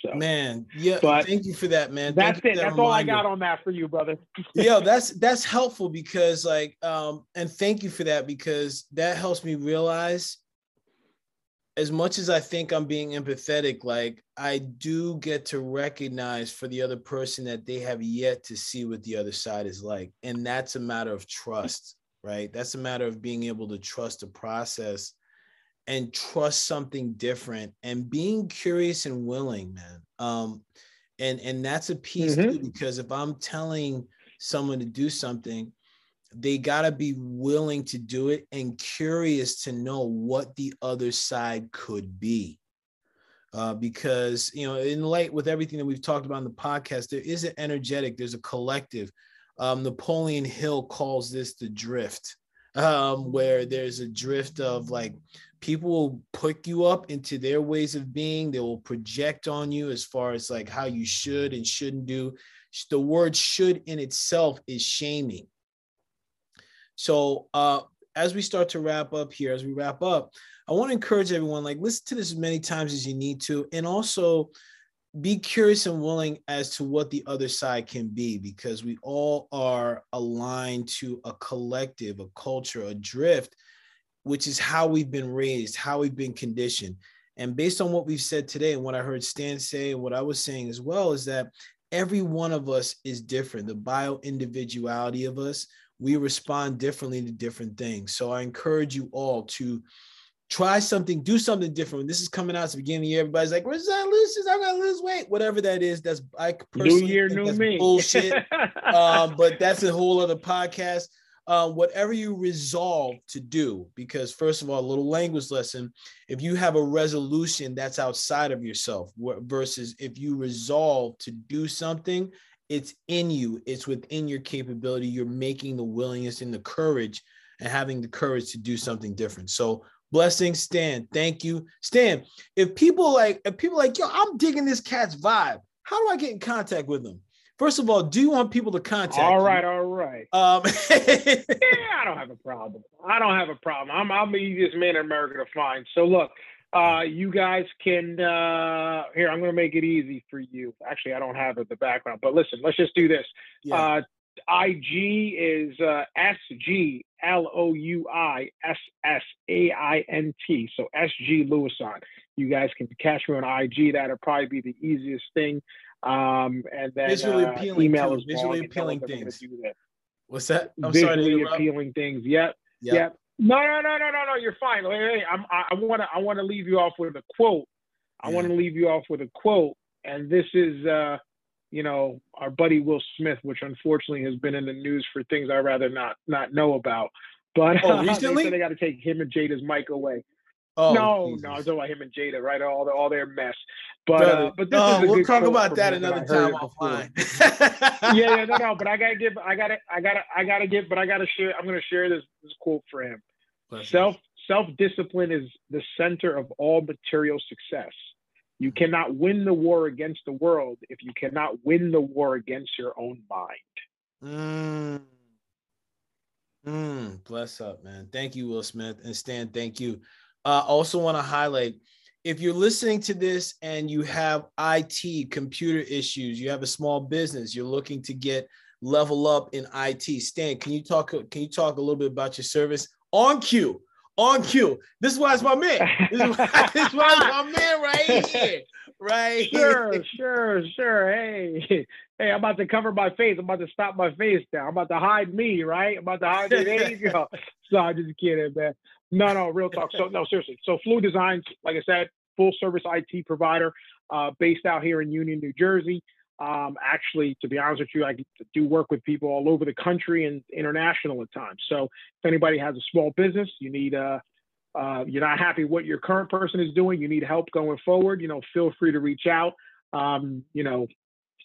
So, man, yeah. But thank you for that, man. That's it. That that's reminder. all I got on that for you, brother. yeah, that's that's helpful because like um and thank you for that because that helps me realize as much as I think I'm being empathetic, like I do get to recognize for the other person that they have yet to see what the other side is like. And that's a matter of trust, right? That's a matter of being able to trust the process and trust something different and being curious and willing, man. Um, and and that's a piece mm-hmm. too, because if I'm telling someone to do something, they got to be willing to do it and curious to know what the other side could be. Uh, because, you know, in light with everything that we've talked about in the podcast, there is an energetic, there's a collective. Um, Napoleon Hill calls this the drift, um, where there's a drift of like people will put you up into their ways of being, they will project on you as far as like how you should and shouldn't do. The word should in itself is shaming so uh, as we start to wrap up here, as we wrap up, I want to encourage everyone like listen to this as many times as you need to, and also be curious and willing as to what the other side can be because we all are aligned to a collective, a culture, a drift, which is how we've been raised, how we've been conditioned. And based on what we've said today and what I heard Stan say and what I was saying as well, is that every one of us is different. The bio individuality of us, we respond differently to different things. So I encourage you all to try something, do something different. When this is coming out at the beginning of the year, everybody's like, "Where's that lose? I'm gonna lose weight." Whatever that is, that's I personally new year, new me. bullshit. um, but that's a whole other podcast. Um, whatever you resolve to do, because first of all, a little language lesson. If you have a resolution that's outside of yourself, versus if you resolve to do something it's in you it's within your capability you're making the willingness and the courage and having the courage to do something different so blessings stan thank you stan if people like if people like yo i'm digging this cat's vibe how do i get in contact with them first of all do you want people to contact all right you? all right um yeah i don't have a problem i don't have a problem i'm i'm the easiest man in america to find so look uh, you guys can uh, here. I'm going to make it easy for you. Actually, I don't have it the background, but listen, let's just do this. Yeah. Uh, IG is uh, S G L O U I S S A I N T. So S G Louissaint. You guys can catch me on IG. That'll probably be the easiest thing. Um, and then visually uh, appealing email is visually appealing things. What's that? I'm visually appealing things. Yep. Yep. yep. No, no, no, no, no, no. You're fine. Hey, I'm, I want to. I want to leave you off with a quote. I yeah. want to leave you off with a quote, and this is, uh, you know, our buddy Will Smith, which unfortunately has been in the news for things I rather not not know about. But oh, recently they, they got to take him and Jada's mic away. Oh, no, Jesus. no, I was talking about him and Jada, right? All the, all their mess. But uh, but this oh, we'll talk about that another time offline. yeah, yeah, no, no. But I gotta give, I gotta, I gotta, I gotta give, but I gotta share. I'm gonna share this this quote for him. Self self discipline is the center of all material success. You cannot win the war against the world if you cannot win the war against your own mind. Mm. Mm, bless up, man. Thank you, Will Smith. And Stan, thank you. I uh, also want to highlight if you're listening to this and you have IT, computer issues, you have a small business, you're looking to get level up in IT. Stan, can you talk can you talk a little bit about your service? on cue, on cue. This is why it's my man. This is why, this is why it's my man right here. Right. Here. Sure, sure, sure. Hey, hey, I'm about to cover my face. I'm about to stop my face down. I'm about to hide me, right? I'm about to hide me. There you go. So I'm just kidding, man. No, no, real talk. So no, seriously. So Fluid Designs, like I said, full service IT provider, uh, based out here in Union, New Jersey. Um, actually, to be honest with you, I do work with people all over the country and international at times. So if anybody has a small business, you need a, uh, you're not happy what your current person is doing, you need help going forward, you know, feel free to reach out. Um, you know,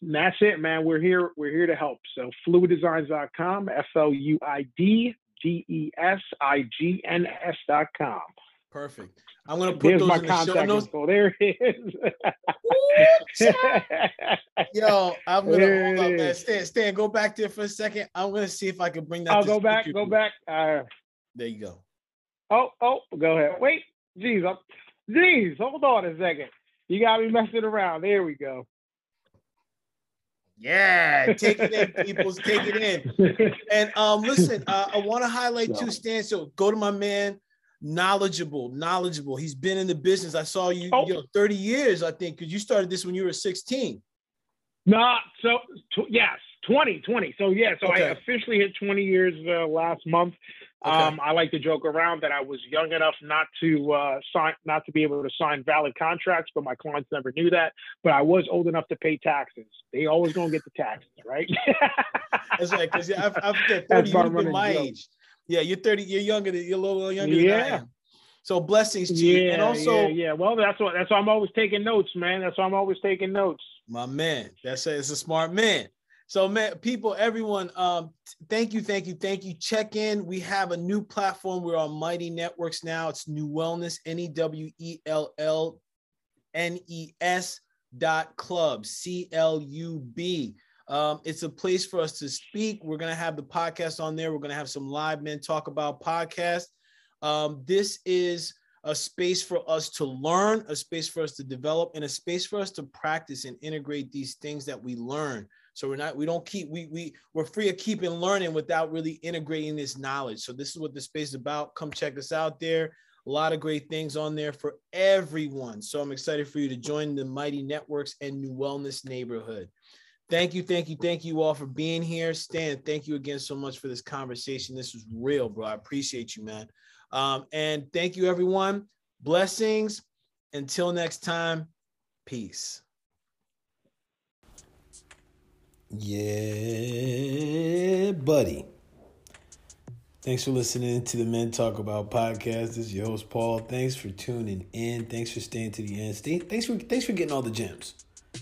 that's it, man. We're here. We're here to help. So fluiddesigns.com, F L U I D D E S I G N S.com. Perfect. I'm gonna put There's those my in the show notes. info. There it is. Yo, I'm gonna There hold up. Stan, Stan, go back there for a second. I'm gonna see if I can bring that. I'll go back. Go back. Uh, There you go. oh, oh, go ahead. Wait, jeez, I'm, geez, hold on a second. You got me messing around. There we go. Yeah, take it in, peoples. Take it in. And um, listen, uh, I want to highlight too, Stan. So go to my man, knowledgeable, knowledgeable. He's been in the business. I saw you, Oh. you know, 30 years, I think, because you started this when you were 16. No, so tw- yes, 20, 20. So yeah, so Okay. I officially hit 20 years uh, last month. Okay. Um, I like to joke around that I was young enough not to uh, sign, not to be able to sign valid contracts, but my clients never knew that. But I was old enough to pay taxes. They always gonna get the taxes, right? That's right, because I, I forget 30, That's you've my been running my joke. Yeah, you're 30, you're younger than you're a little younger than I Yeah. am. So blessings to you. yeah, And also, yeah, yeah. Well, that's what that's why I'm always taking notes, man. That's why I'm always taking notes. My man, that's a, it's a smart man. So, man, people, everyone, um, thank you, thank you, thank you. Check in. We have a new platform. We're on Mighty Networks now. It's NeWellness, N E W E L L N E S dot club, C L U B. Um, it's a place for us to speak. We're gonna have the podcast on there. We're gonna have some live men talk about podcast. Um, this is a space for us to learn, a space for us to develop, and a space for us to practice and integrate these things that we learn. So we're not, we don't keep, we we we're free of keeping learning without really integrating this knowledge. So this is what the space is about. Come check us out there. A lot of great things on there for everyone. So I'm excited for you to join the Mighty Networks and NeWellness Neighborhood. Thank you, thank you, thank you all for being here. Stan, thank you again so much for this conversation. This was real, bro. I appreciate you, man. Um, and thank you, everyone. Blessings. Until next time, peace. Yeah, buddy. Thanks for listening to the Men Talk About podcast. This is your host Paul. Thanks for tuning in. Thanks for staying to the end. Stay, thanks for thanks for getting all the gems.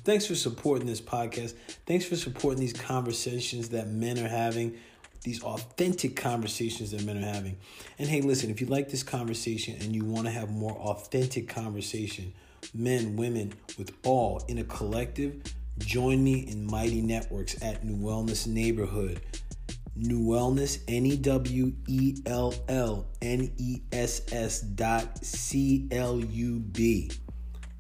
Thanks for supporting this podcast. Thanks for supporting these conversations that men are having, these authentic conversations that men are having. And hey, listen, if you like this conversation and you want to have more authentic conversation, men, women, with all in a collective, join me in Mighty Networks at NeWellness Neighborhood. NeWellness, N E W E L L N E S S dot C L U B.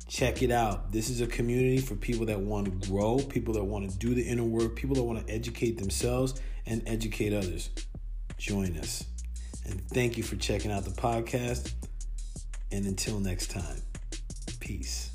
Check it out. This is a community for people that want to grow, people that want to do the inner work, people that want to educate themselves and educate others. Join us. And thank you for checking out the podcast. And until next time, peace.